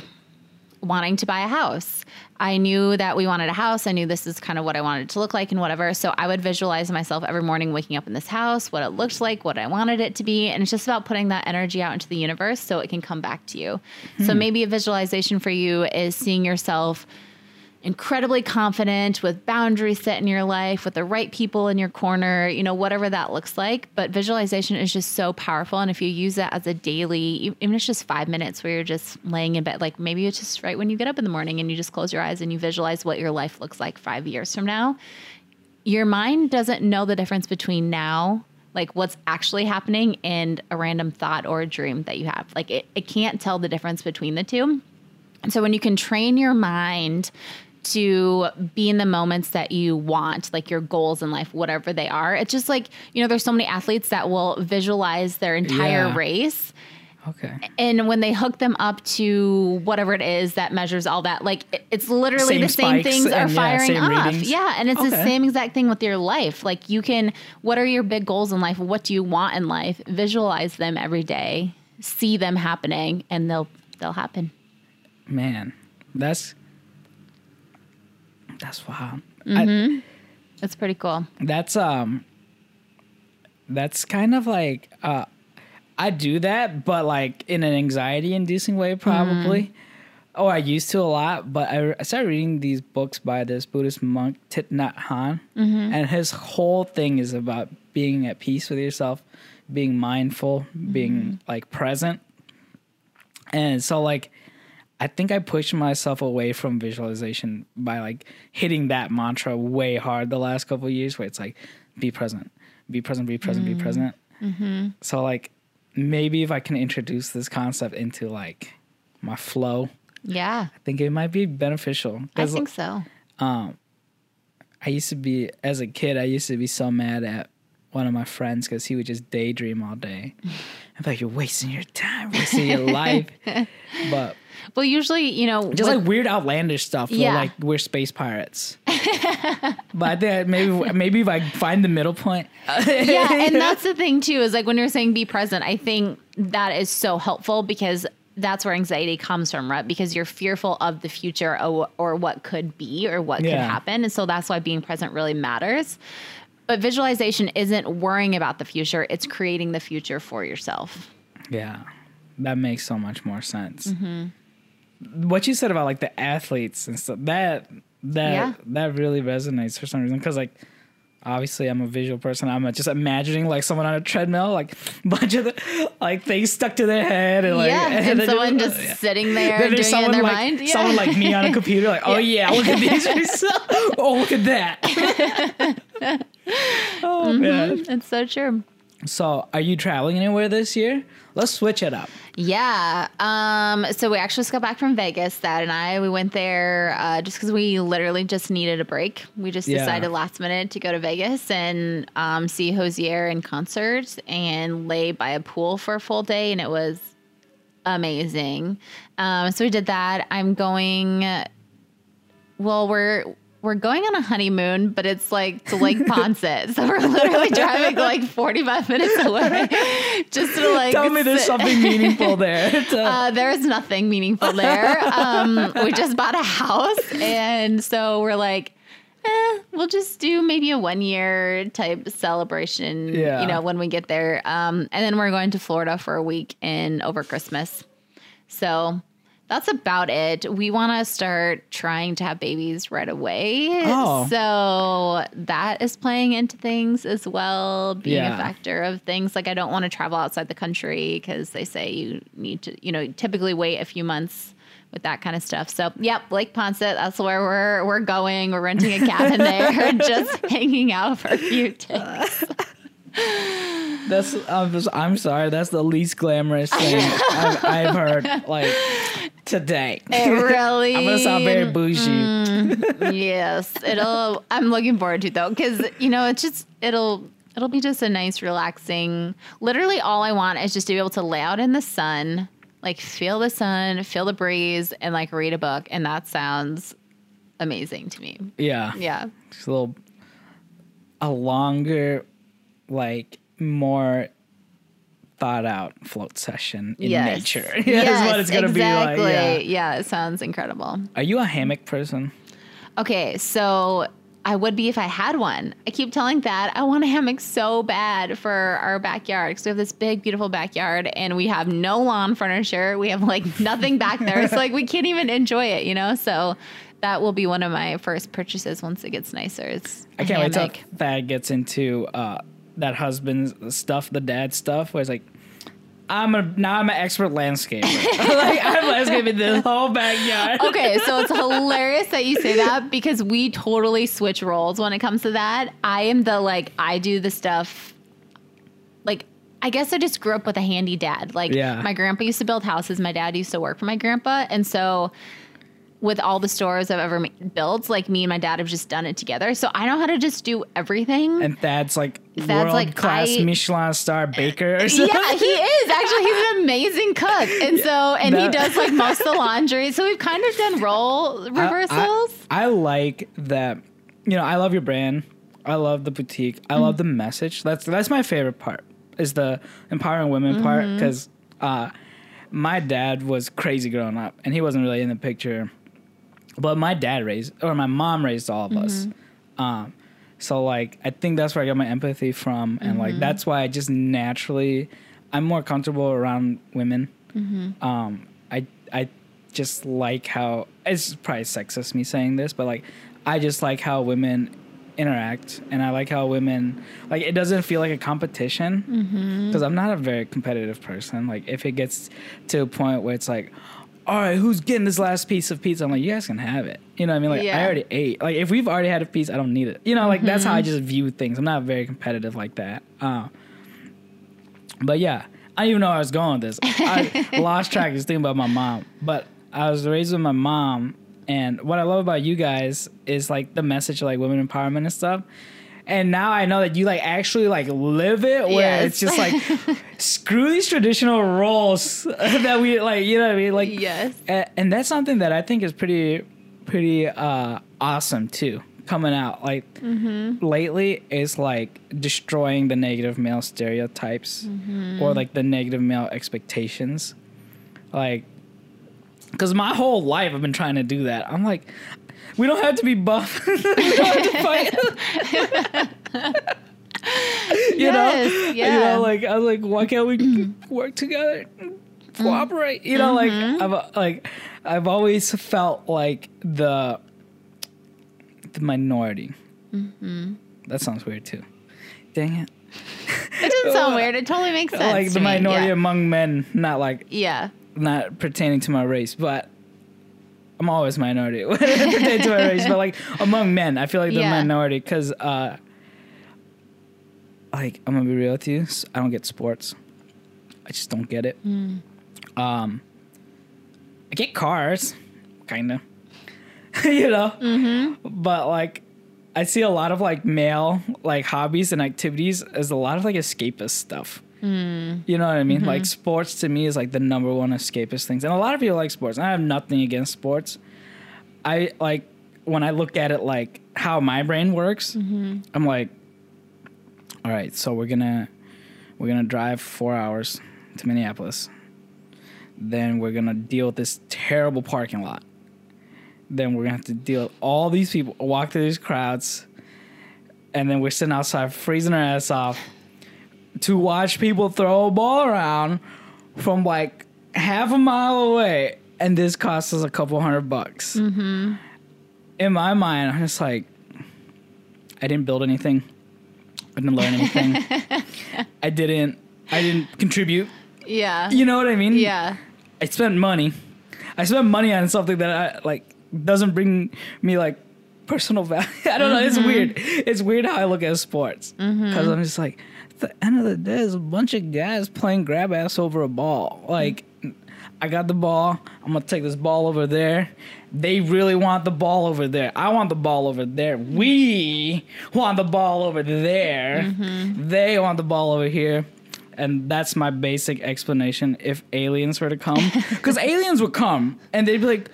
wanting to buy a house. I knew that we wanted a house. I knew this is kind of what I wanted it to look like and whatever. So I would visualize myself every morning waking up in this house, what it looked like, what I wanted it to be. And it's just about putting that energy out into the universe so it can come back to you. So hmm. maybe a visualization for you is seeing yourself incredibly confident with boundaries set in your life with the right people in your corner you know whatever that looks like. But visualization is just so powerful. And if you use that as a daily even if it's just five minutes where you're just laying in bed like maybe it's just right when you get up in the morning and you just close your eyes and you visualize what your life looks like five years from now your mind doesn't know the difference between now like what's actually happening and a random thought or a dream that you have. Like it, it can't tell the difference between the two. And so when you can train your mind to be in the moments that you want, like your goals in life, whatever they are, it's just like, you know, there's so many athletes that will visualize their entire Yeah. race. Okay. And when they hook them up to whatever it is that measures all that, like it- it's literally Same the same things are and, yeah, firing off. readings. Yeah. And it's the same exact thing with your life. Like you can, what are your big goals in life? What do you want in life? Visualize them every day, see them happening, and they'll, they'll happen. Man, that's that's wild. I, It's pretty cool. that's um that's kind of like uh I do that, but like in an anxiety inducing way probably. Oh, I used to a lot, but I, I started reading these books by this Buddhist monk Thich Nhat Hanh, and his whole thing is about being at peace with yourself, being mindful, being like present. And so like I think I pushed myself away from visualization by like hitting that mantra way hard the last couple of years where it's like be present, be present, be present, be mm. present. Mm-hmm. So like maybe if I can introduce this concept into like my flow, Yeah. I think it might be beneficial. I think so. Um, I used to be as a kid. I used to be so mad at one of my friends because he would just daydream all day. I'm like, you're wasting your time, wasting your life. But Well, usually, you know, just with- like weird outlandish stuff. Yeah. Yeah. Like we're space pirates. but I think maybe maybe if I find the middle point. yeah, and that's the thing too is like when you're saying be present, I think that is so helpful because that's where anxiety comes from, right? Because you're fearful of the future or, or what could be or what could happen. And so that's why being present really matters. But visualization isn't worrying about the future, it's creating the future for yourself. Yeah, that makes so much more sense. Mm-hmm. What you said about like the athletes and stuff that that Yeah. that really resonates for some reason because like obviously I'm a visual person. I'm just imagining like someone on a treadmill, like bunch of the, like things stuck to their head and like yeah, and then someone just- just sitting there Then doing it in their like mind. Yeah. someone like me on a computer, like, oh yeah, look at these results. Oh, look at that. oh man. Mm-hmm. it's so true. So, are you traveling anywhere this year? Let's switch it up. Yeah. Um, so we actually just got back from Vegas. Thad and I, we went there uh, just because we literally just needed a break. We just Yeah. decided last minute to go to Vegas and um, see Hozier in concert and lay by a pool for a full day, and it was amazing. Um, so we did that. I'm going. Well, we're we're going on a honeymoon, but it's like to Lake Ponce. so we're literally driving like 45 minutes away just to like Tell me there's sit- something meaningful there. to- uh, there is nothing meaningful there. Um, we just bought a house, and so we're like, eh, we'll just do maybe a one year type celebration. Yeah. you know, when we get there. Um, and then we're going to Florida for a week in over Christmas. So. That's about it. We want to start trying to have babies right away. Oh. So that is playing into things as well, being a factor of things. Like I don't want to travel outside the country because they say you need to, you know, typically wait a few months with that kind of stuff. So, yep, Lake Ponce, that's where we're we're going. We're renting a cabin there, just hanging out for a few days. That's I'm, just- I'm sorry. That's the least glamorous thing I've, I've heard like today. It really, I'm gonna sound very mm, bougie. yes, it'll. I'm looking forward to it, though, because you know, it's just it'll it'll be just a nice, relaxing. Literally, all I want is just to be able to lay out in the sun, like feel the sun, feel the breeze, and like read a book, and that sounds amazing to me. Yeah, Yeah, Just a little, a longer, like more thought out float session in yes. nature. Yes, That's what it's gonna exactly. be like. Yeah. yeah, it sounds incredible. Are you a hammock person? Okay, so I would be if I had one. I keep telling that I want a hammock so bad for our backyard because we have this big, beautiful backyard and we have no lawn furniture. We have like nothing back there. It's like we can't even enjoy it, you know? So that will be one of my first purchases once it gets nicer. It's I can't wait till hammock. Thad gets into uh, that husband's stuff, the dad stuff, where it's like, I'm a now I'm an expert landscaper. like I'm landscaping this whole backyard. okay, so it's hilarious that you say that because we totally switch roles when it comes to that. I am the like I do the stuff like I guess I just grew up with a handy dad. Like Yeah. my grandpa used to build houses, my dad used to work for my grandpa, and so with all the stores I've ever built, like me and my dad have just done it together. So I know how to just do everything. And Thad's like Thad's like, world class I- Michelin star baker or something. yeah, he is. Actually, he's an amazing cook. And so, and he does like most of the laundry. So we've kind of done role reversals. I, I like that. You know, I love your brand. I love the boutique. I Mm-hmm. love the message. That's that's my favorite part. Is the empowering women part Mm-hmm. because uh, my dad was crazy growing up, and he wasn't really in the picture. But my dad raised, or my mom raised all of us. Mm-hmm. Um, so like, I think that's where I got my empathy from, and like Mm-hmm. that's why I just naturally, I'm more comfortable around women. Mm-hmm. Um, I I just like how it's probably sexist me saying this, but like I just like how women interact, and I like how women like it doesn't feel like a competition Mm-hmm. because I'm not a very competitive person. Like if it gets to a point where it's like. All right, who's getting this last piece of pizza? I'm like, you guys can have it. You know what I mean? Like, I already ate. Like, if we've already had a piece, I don't need it. You know, like that's how I just view things. I'm not very competitive like that. Uh, but yeah, I don't even know where I was going with this. I lost track just thinking about my mom. But I was raised with my mom, and what I love about you guys is like the message of like women empowerment and stuff. And now I know that you like actually like live it, where Yes. it's just like screw these traditional roles that we like. You know what I mean? Like Yes. a- and that's something that I think is pretty pretty uh, awesome too. Coming out like mm-hmm. lately is like destroying the negative male stereotypes or like the negative male expectations. Like, because my whole life I've been trying to do that. I'm like, we don't have to be buff. we don't have to fight. you Yes, know, yeah. you know, like I was like, why can't we work together, cooperate? You know, like mm-hmm. I've like I've always felt like the the minority. Mm-hmm. That sounds weird too. Dang it! It doesn't sound weird. It totally makes sense. like the me. minority Yeah. among men, not like yeah. not pertaining to my race, but I'm always minority when it pertains to my race. But like among men, I feel like the Yeah. minority because, uh, like, I'm gonna be real with you. I don't get sports. I just don't get it. Hmm. Um, I get cars, kind of, you know, Mm-hmm. but like. I see a lot of like male like hobbies and activities as a lot of like escapist stuff. Hmm. You know what I mean? Mm-hmm. Like sports to me is like the number one escapist things, and a lot of people like sports. I have nothing against sports. I like when I look at it like how my brain works. Mm-hmm. I'm like, all right, so we're gonna we're gonna drive four hours to Minneapolis. Then we're gonna deal with this terrible parking lot. Then we're gonna have to deal with all these people, walk through these crowds, and then we're sitting outside freezing our ass off to watch people throw a ball around from like half a mile away, and this costs us a couple hundred bucks. Mm-hmm. In my mind, I'm just like, I didn't build anything. I didn't learn anything. I didn't. I didn't contribute. Yeah. You know what I mean? yeah. I spent money. I spent money on something that I like doesn't bring me like personal value. I don't know. It's mm-hmm. weird. It's weird how I look at sports mm-hmm. because I'm just like, the end of the day, there's a bunch of guys playing grab ass over a ball. Like, I got the ball. I'm gonna take this ball over there. They really want the ball over there. I want the ball over there. We want the ball over there. Mm-hmm. They want the ball over here. And that's my basic explanation if aliens were to come. Because aliens would come and they'd be like,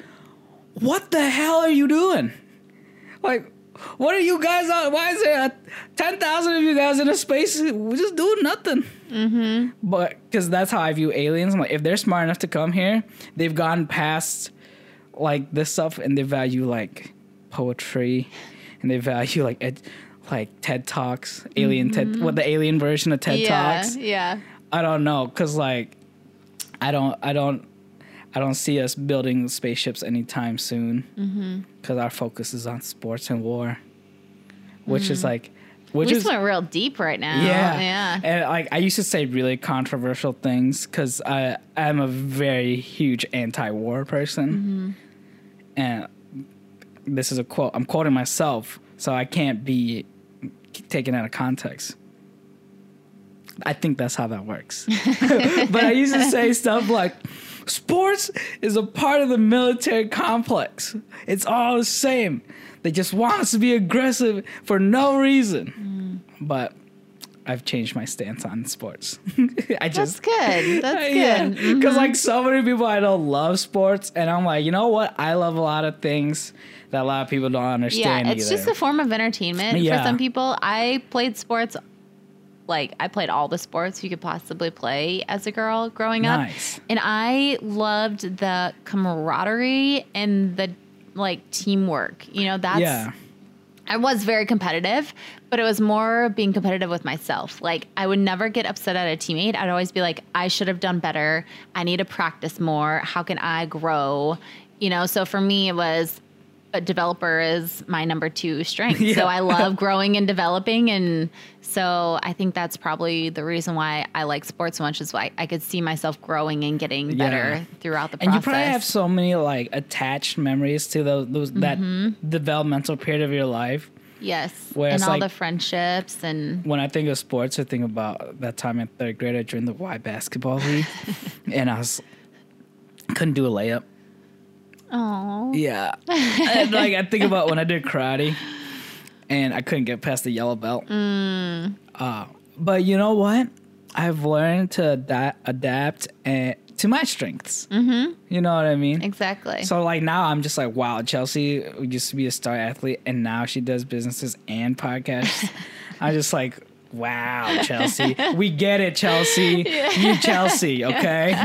what the hell are you doing? Like, what are you guys on? Why is there ten thousand of you guys in a space? We just doing nothing. Mm-hmm. But because that's how I view aliens. I'm like, if they're smart enough to come here, they've gone past like this stuff, and they value like poetry, and they value like ed- like TED Talks, alien TED, what the alien version of TED yeah, Talks. yeah. I don't know, cause like, I don't, I don't, I don't see us building spaceships anytime soon. Mm-hmm. Cause our focus is on sports and war, which is mm-hmm. like, which we is just went real deep right now. yeah, yeah. And like, I used to say really controversial things, cause I I'm a very huge anti-war person, mm-hmm. and this is a quote. I'm quoting myself, so I can't be taken out of context. I think that's how that works. but I used to say stuff like, sports is a part of the military complex. It's all the same. They just want us to be aggressive for no reason. But I've changed my stance on sports. I just That's good. That's yeah, good. Mm-hmm. because like so many people I don't love sports, and I'm like, you know what? I love a lot of things that a lot of people don't understand. Yeah, it's either. just a form of entertainment Yeah. for some people. I played sports like I played all the sports you could possibly play as a girl growing Nice. up. And I loved the camaraderie and the like teamwork. You know, that's yeah, I was very competitive, but it was more being competitive with myself. Like I would never get upset at a teammate. I'd always be like, I should have done better. I need to practice more. How can I grow? You know, so for me it was a developer is my number two strength. Yeah. So I love growing and developing and so I think that's probably the reason why I like sports so much is why I could see myself growing and getting better Yeah. throughout the and process. you probably have so many like attached memories to those, those that Mm-hmm. developmental period of your life. yes. Where and all like- the friendships and When I think of sports, I think about that time in third grade. I joined the Y basketball league, and I was couldn't do a layup. Oh Yeah. and like I think about when I did karate and I couldn't get past the yellow belt. Mm. Uh, but you know what? I've learned to ada- adapt and, to my strengths. Mm-hmm. You know what I mean? exactly. So like now I'm just like, wow, Chelsea used to be a star athlete and now she does businesses and podcasts. I'm just like, wow, Chelsea. we get it, Chelsea. You Chelsea, okay?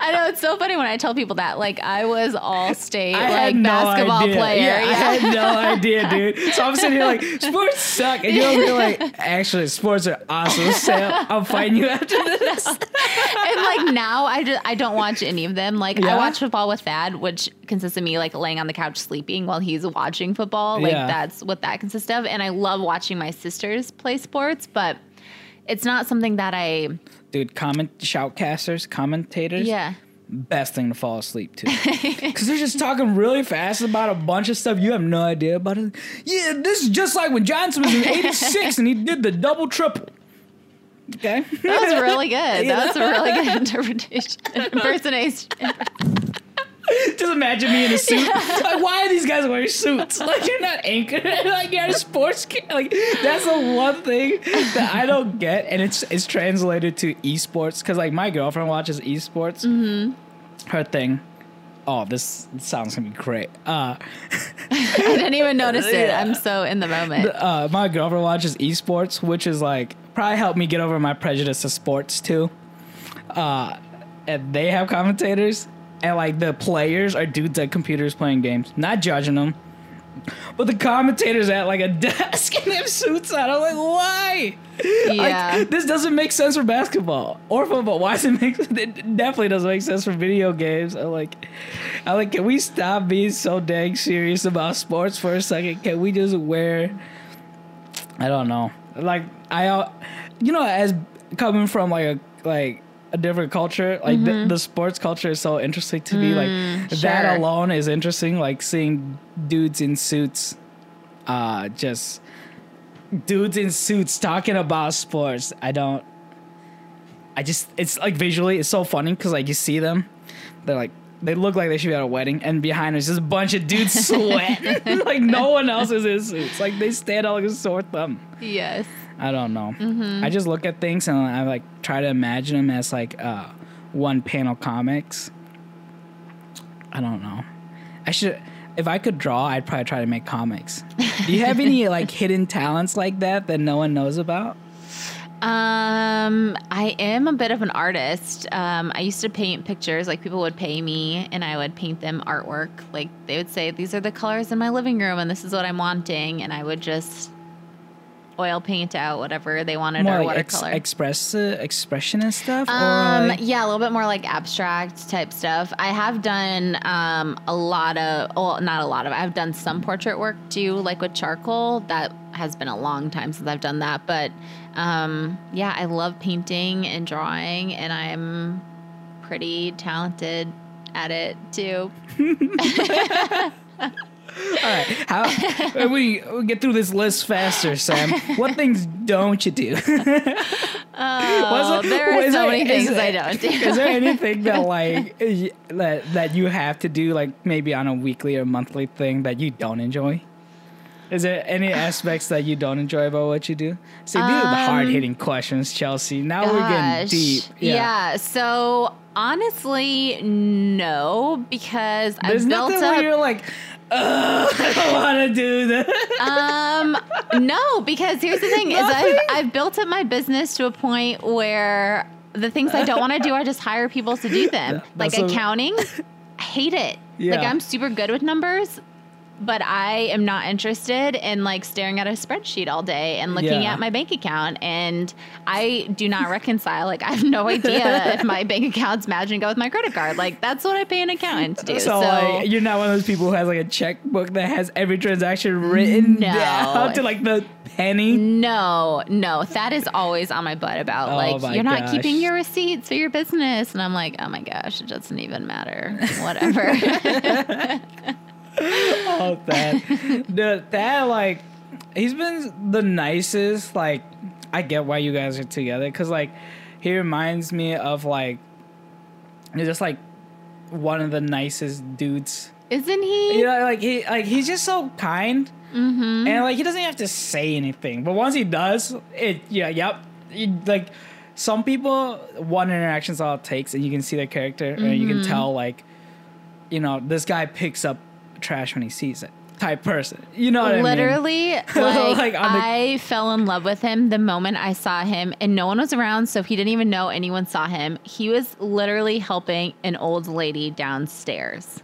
I know it's so funny when I tell people that. Like I was all state I like no basketball idea. player. Yeah, I Yeah. had no idea, dude. So I'm sitting here like, sports suck, and you're over here like, actually, sports are awesome. Cham, I'm fighting you after this. and like now I just I don't watch any of them. Like Yeah? I watch football with Thad, which consists of me like laying on the couch sleeping while he's watching football. Like Yeah. that's what that consists of. And I love watching my sisters play sports, but it's not something that I Dude, comment shoutcasters, commentators, yeah. best thing to fall asleep to. Because they're just talking really fast about a bunch of stuff you have no idea about it. Yeah, this is just like when Johnson was in 86 and he did the double triple. Okay? That was really good. That was a really good interpretation. Impersonation. Just imagine me in a suit. Like, why are these guys wearing suits? Like, you're not anchored. Like, you're a sports kid. Like, that's the one thing that I don't get. And it's it's translated to esports. Because, like, my girlfriend watches esports. Mm-hmm. Her thing. Oh, this sounds gonna be great. Uh, I didn't even notice it. Yeah. I'm so in the moment. uh, my girlfriend watches esports, which is like probably helped me get over my prejudice to sports too. Uh, and they have commentators, and like the players are dudes at computers playing games, not judging them. But the commentators at like a desk and they have suits on. I'm like, why? Yeah. Like, this doesn't make sense for basketball or football. Why does it make? It definitely doesn't make sense for video games. I'm like, I'm like, can we stop being so dang serious about sports for a second? Can we just wear? I don't know. Like I, you know, as coming from like a like a different culture, like the, the sports culture is so interesting to me. Like that alone is interesting. Like seeing dudes in suits, uh, just dudes in suits talking about sports. I don't. I just it's like visually it's so funny because like you see them, they're like they look like they should be at a wedding, and behind there's just a bunch of dudes sweating like no one else is in suits. Like they stand out like a sore thumb. yes. I don't know. I just look at things and I like try to imagine them as like uh, one panel comics. I don't know. I should if I could draw, I'd probably try to make comics. Do you have any like hidden talents like that that no one knows about? Um, I am a bit of an artist. Um, I used to paint pictures. Like people would pay me, and I would paint them artwork. Like they would say, "These are the colors in my living room, and this is what I'm wanting," and I would just oil paint out whatever they wanted More or like ex- express uh, expressionist stuff, Um, or like, yeah, a little bit more like abstract type stuff. I have done um, a lot of, well, not a lot of. I've done some portrait work too, like with charcoal. That has been a long time since I've done that, but um, yeah, I love painting and drawing, and I'm pretty talented at it too. all right, how we, we get through this list faster, Cham? what things don't you do? Oh, it- there are is so there- many is things I don't do. Is there anything that like that that you have to do like maybe on a weekly or monthly thing that you don't enjoy? Is there any aspects that you don't enjoy about what you do? See, these are the hard hitting questions, Chelsea. Now we're getting Um, deep. Yeah. So honestly, no, because There's I've built nothing up. where you're like, "Ugh, I don't want to do this. Um, no, because here's the thing: is I've I've built up my business to a point where the things I don't want to do, I just hire people to do them. Like accounting, I hate it. Yeah. Like I'm super good with numbers, but I am not interested in like staring at a spreadsheet all day and looking Yeah. at my bank account. And I do not reconcile. Like I have no idea if my bank account's matching go with my credit card. Like that's what I pay an accountant to do. So, like, you're not one of those people who has like a checkbook that has every transaction written No. down to like the penny. No, no, that is always on my butt about Oh like you're not gosh. keeping your receipts for your business, and I'm like, oh my gosh, it doesn't even matter. Whatever. Oh, that, the, that like, he's been the nicest. Like, I get why you guys are together because like, he reminds me of like, he's just like one of the nicest dudes. Isn't he? You know, like he like he's just so kind, mm-hmm. and like he doesn't have to say anything. But once he does, it yeah, yep. Like some people, one interaction's all it takes, and you can see their character, and you can tell like, you know, this guy picks up trash when he sees it. Type person, you know what I mean? Literally, like, Like, the- I fell in love with him the moment I saw him, and no one was around, so he didn't even know anyone saw him. He was literally helping an old lady downstairs.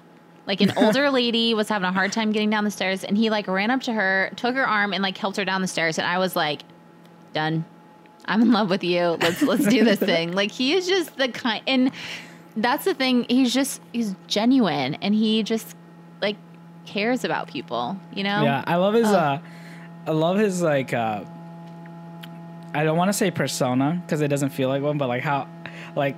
Like an older lady was having a hard time getting down the stairs, and he like ran up to her, took her arm, and like helped her down the stairs. And I was like, done. I'm in love with you. Let's let's do this thing. Like he is just the kind, and that's the thing. He's just he's genuine, and he just cares about people. You know? Yeah, I love his. uh I love his like. uh I don't want to say persona because it doesn't feel like one, but like how, like,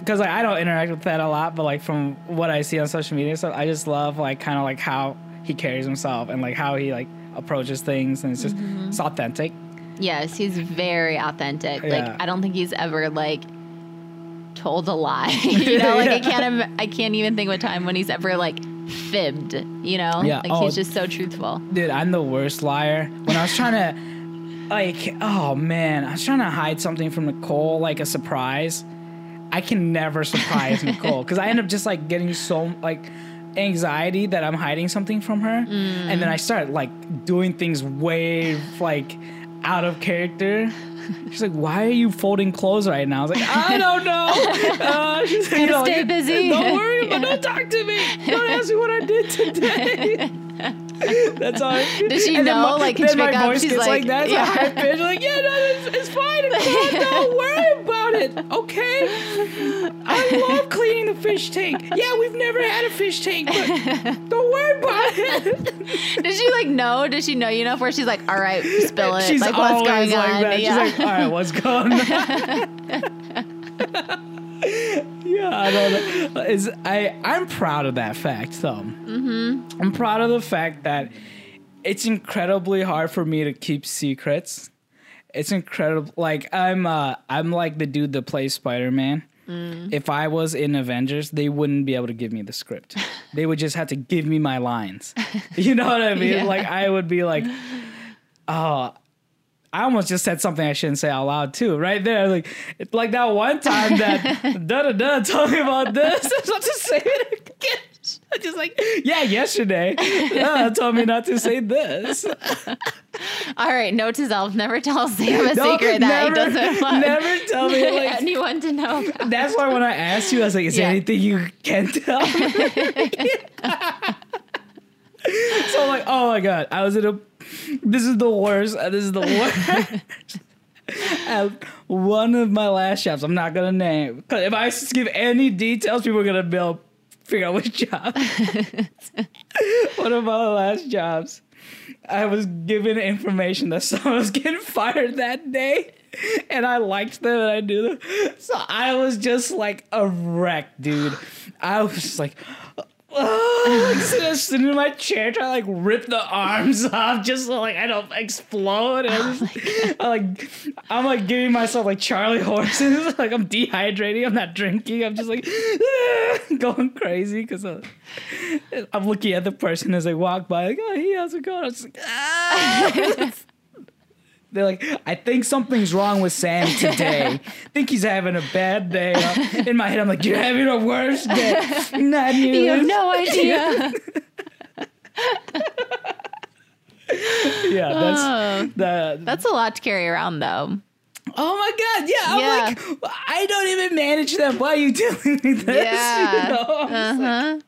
because like I don't interact with that a lot, but like from what I see on social media, so I just love like kind of like how he carries himself and like how he like approaches things, and it's just Mm-hmm. it's authentic. Yes, he's very authentic. Yeah. Like I don't think he's ever like told a lie. you know, like I can't im- I can't even think of a time when he's ever like fibbed, you know? Yeah, Like oh. he's just so truthful. Dude, I'm the worst liar. When I was trying to, like, oh man, I was trying to hide something from Nicole, like a surprise. I can never surprise Nicole because I end up just like getting so like anxiety that I'm hiding something from her, and then mm. I start like doing things way like out of character. She's like, "Why are you folding clothes right now?" I was like, "I don't know." Uh, she's like, stay busy. Don't worry, but Yeah. don't talk to me. Don't ask me what I did today. That's all. Does she And know, my- like, can then she pick my up? voice She's gets like, like, that. So yeah. high pitched. Like, yeah, no, it's, it's fine. It's fine. Don't worry about it. Okay. I love cleaning the fish tank. Yeah, we've never had a fish tank, but don't worry about it. Does she like know? Does she know you know where she's like, all right, spill it. She's like what's always going like on? that. Yeah. She's like, all right, what's going on? Yeah, I don't know. Is I I'm proud of that fact though. Mm-hmm. I'm proud of the fact that it's incredibly hard for me to keep secrets. It's incredible. Like I'm uh I'm like the dude that plays Spider Man. Mm. If I was in Avengers, they wouldn't be able to give me the script. they would just have to give me my lines. You know what I mean? Yeah. Like I would be like, oh, I almost just said something I shouldn't say out loud too, right there. Like, like that one time that da da da told me about this. I was about to say it again. I just like, yeah, yesterday. Uh, told me not to say this. All right, note to self: never tell Cham a No, secret that never- he doesn't want never tell me, like- anyone to know. About. That's why when I asked you, I was like, is there Yeah. anything you can tell so I'm like, oh my god, I was in a. This is the worst. uh, This is the worst. At one of my last jobs, I'm not gonna name. Because if I give any details, people are gonna be able figure out which job. one of my last jobs, I was given information that someone was getting fired that day. And I liked them and I knew them. So I was just like a wreck, dude. I was just like, like sitting, in my chair trying to like rip the arms off just so like I don't explode. And I'm, I'm like I'm like giving myself like Charlie horses. like I'm dehydrating. I'm not drinking. I'm just like going crazy because I'm looking at the person as they walk by. Like, oh, he how's it going? I'm just like, ah. They're like, I think something's wrong with Cham today. I think he's having a bad day. In my head, I'm like, you're having a worse day. Not you. You have no idea. Yeah, that's Oh, the. that's a lot to carry around, though. Oh my god! Yeah, I'm Yeah. like, I don't even manage them. Why are you telling me this? Yeah. You know? I'm just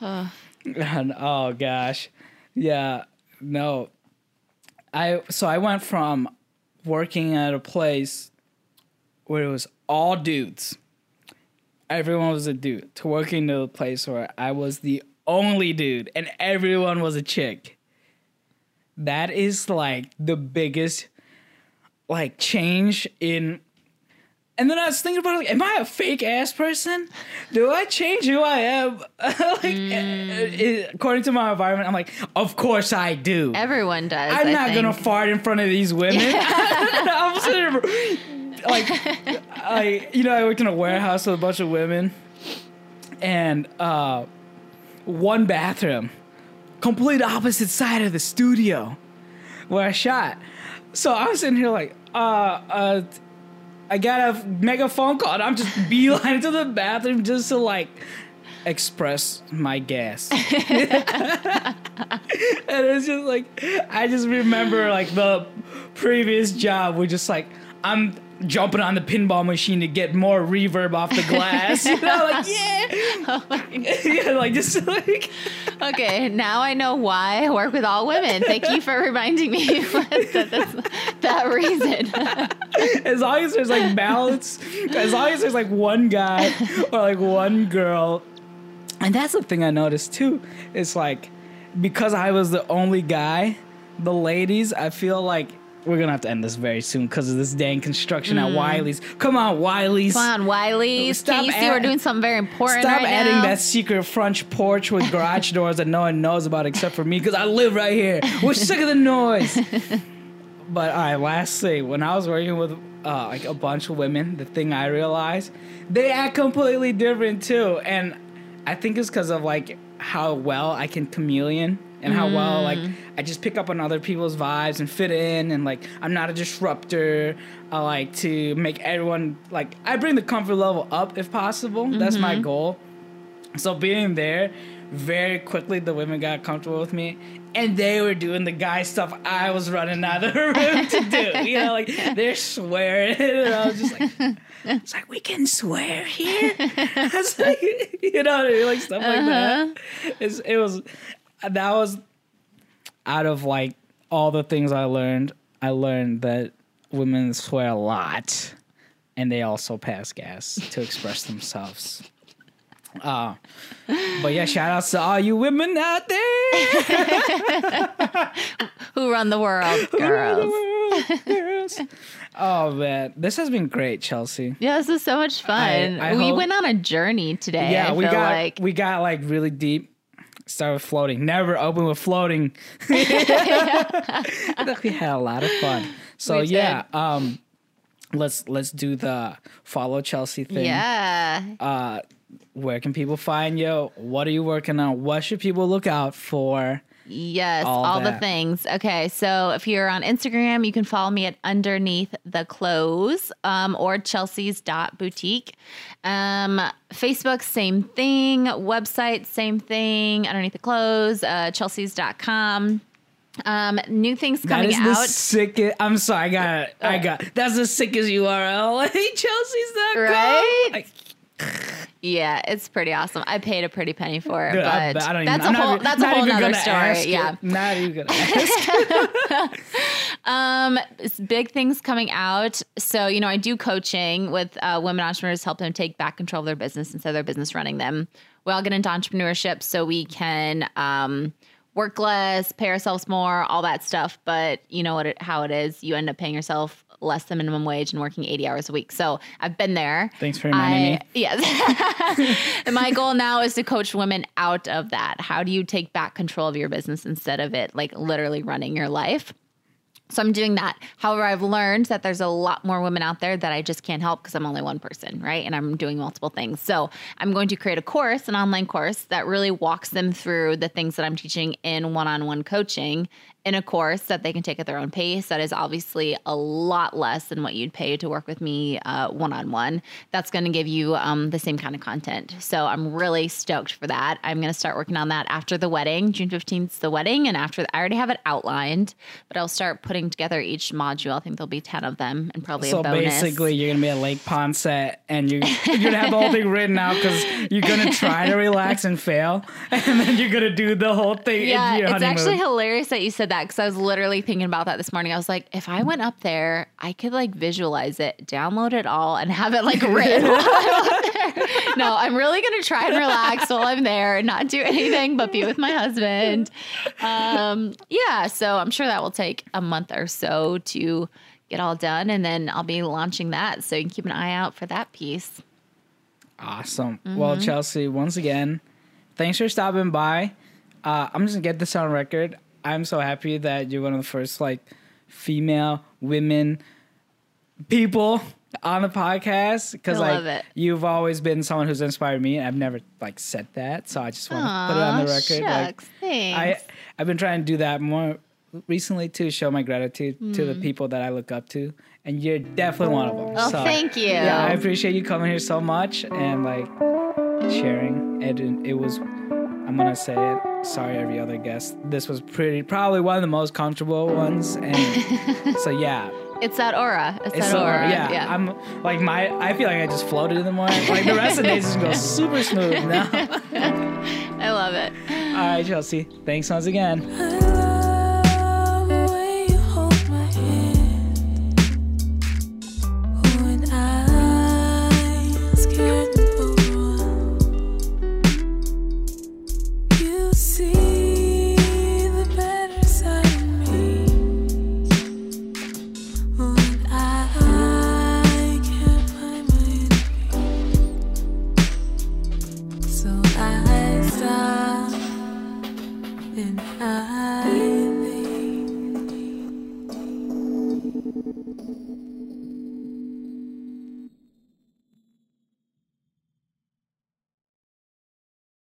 Uh-huh. And, oh gosh, yeah, no. I so I went from working at a place where it was all dudes, everyone was a dude, to working to a place where I was the only dude and everyone was a chick. That is like the biggest like change in and then I was thinking about like, am I a fake ass person? Do I change who I am? like, eh, according to my environment, I'm like, of course I do. Everyone does. I'm I not think. gonna fart in front of these women. I'm sitting there, like, I you know I worked in a warehouse with a bunch of women, and uh, one bathroom, complete opposite side of the studio where I shot. So I was sitting here like, uh, uh, I make a phone call, and I'm just beeline to the bathroom just to like express my gas. and it's just like I just remember like the previous job where just like I'm jumping on the pinball machine to get more reverb off the glass. you know, like yeah, oh yeah, like just like Okay, now I know why I work with all women. Thank you for reminding me that that reason. as long as there's like balance, as long as there's like one guy or like one girl. And that's the thing I noticed too. It's like because I was the only guy, the ladies, I feel like we're gonna have to end this very soon because of this dang construction at Wiley's. Come on, Wiley's. Come on, Wiley's. Stop Can't you see add- we're doing something very important Stop right adding now? that secret French porch with garage doors that no one knows about except for me because I live right here. We're sick of the noise. but all right, lastly, when I was working with uh, like a bunch of women, the thing I realized they act completely different too, and I think it's because of like how well I can chameleon and how well like mm. I just pick up on other people's vibes and fit in and like I'm not a disruptor. I like to make everyone like I bring the comfort level up if possible. That's my mm-hmm. goal. So being there, very quickly the women got comfortable with me, and they were doing the guy stuff I was running out of the room to do. You know, like they're swearing, and I was just like, it's like we can swear here. I was like, you know, what I mean? like stuff like that. Uh-huh. It's, it was that was out of like all the things I learned. I learned that women swear a lot, and they also pass gas to express themselves. Uh, but yeah, shout outs to all you women out there. Who run the world, girls? Girls. Oh man, this has been great, Chelsea. Yeah, this is so much fun. I we hope- went on a journey today. Yeah, I we got like we got like really deep. Started with floating. Never open with floating. I think we had a lot of fun. So We yeah, um, let's let's do the follow Chelsea thing. yeah. Uh, where can people find you? What are you working on? What should people look out for? Yes, All all, the things. Okay, so if you're on Instagram, you can follow me at underneath the clothes um, or Chelsea's dot boutique. Um, Facebook, same thing. Website, same thing. Underneath the clothes, uh, Chelsea's.com. Um, new things That coming is the out. sickest. I'm sorry, I got it. I got. That's the sickest URL. Hey, Chelsea's.com. Right? Like, Yeah, it's pretty awesome. I paid a pretty penny for it, dude, but I don't even. that's I'm a whole even- that's a whole even nother gonna story. ask Yeah. it. Not even gonna ask. Um, big things coming out. So, you know, I do coaching with uh, women entrepreneurs, help them take back control of their business instead of their business running them. We all get into entrepreneurship so we can um, work less, pay ourselves more, all that stuff. But you know what? It, how it is, you end up paying yourself less than minimum wage and working 80 hours a week. So I've been there. Thanks for reminding I, me. Yes. and my goal now is to coach women out of that. How do you take back control of your business instead of it like literally running your life? So I'm doing that. However, I've learned that there's a lot more women out there that I just can't help because I'm only one person, right? And I'm doing multiple things. So I'm going to create a course, an online course that really walks them through the things that I'm teaching in one on one coaching in a course that they can take at their own pace. That is obviously a lot less than what you'd pay to work with me one on one. That's going to give you um, the same kind of content. So I'm really stoked for that. I'm going to start working on that after the wedding. June 15th is the wedding. And after, I already have it outlined, but I'll start putting together each module. I think there'll be 10 of them and probably So a bonus. basically, you're gonna be at Lake Pond set, and you're, you're gonna have the whole thing written out because you're gonna try to relax and fail, and then you're gonna do the whole thing. in Yeah, it's honeymoon. actually hilarious that you said that because I was literally thinking about that this morning. I was like, if I went up there, I could like visualize it, download it all, and have it like written while I'm up there. No, I'm really gonna try and relax while I'm there and not do anything but be with my husband. Um, yeah, so I'm sure that will take a month or so to get all done, and then I'll be launching that. So you can keep an eye out for that piece. Awesome. Well, Mm-hmm. Chelsea, once again, thanks for stopping by. Uh, I'm just gonna get this on record. I'm so happy that you're one of the first like female women people on the podcast because like love it. you've always been someone who's inspired me. And I've never like said that, so I just want to put it on the record. Like, thanks. I I've been trying to do that more recently to show my gratitude to Mm. the people that I look up to, and you're definitely one of them. Oh, So, thank you. Yeah, I appreciate you coming here so much and like sharing. It it was. I'm gonna say it. Sorry, every other guest. This was pretty, probably one of the most comfortable ones, and so yeah, it's that aura. It's, it's that so aura. yeah, I'm like my. I feel like I just floated in the morning. Like the rest of the days just go super smooth now. I love it. All right, Chelsea. Thanks once again.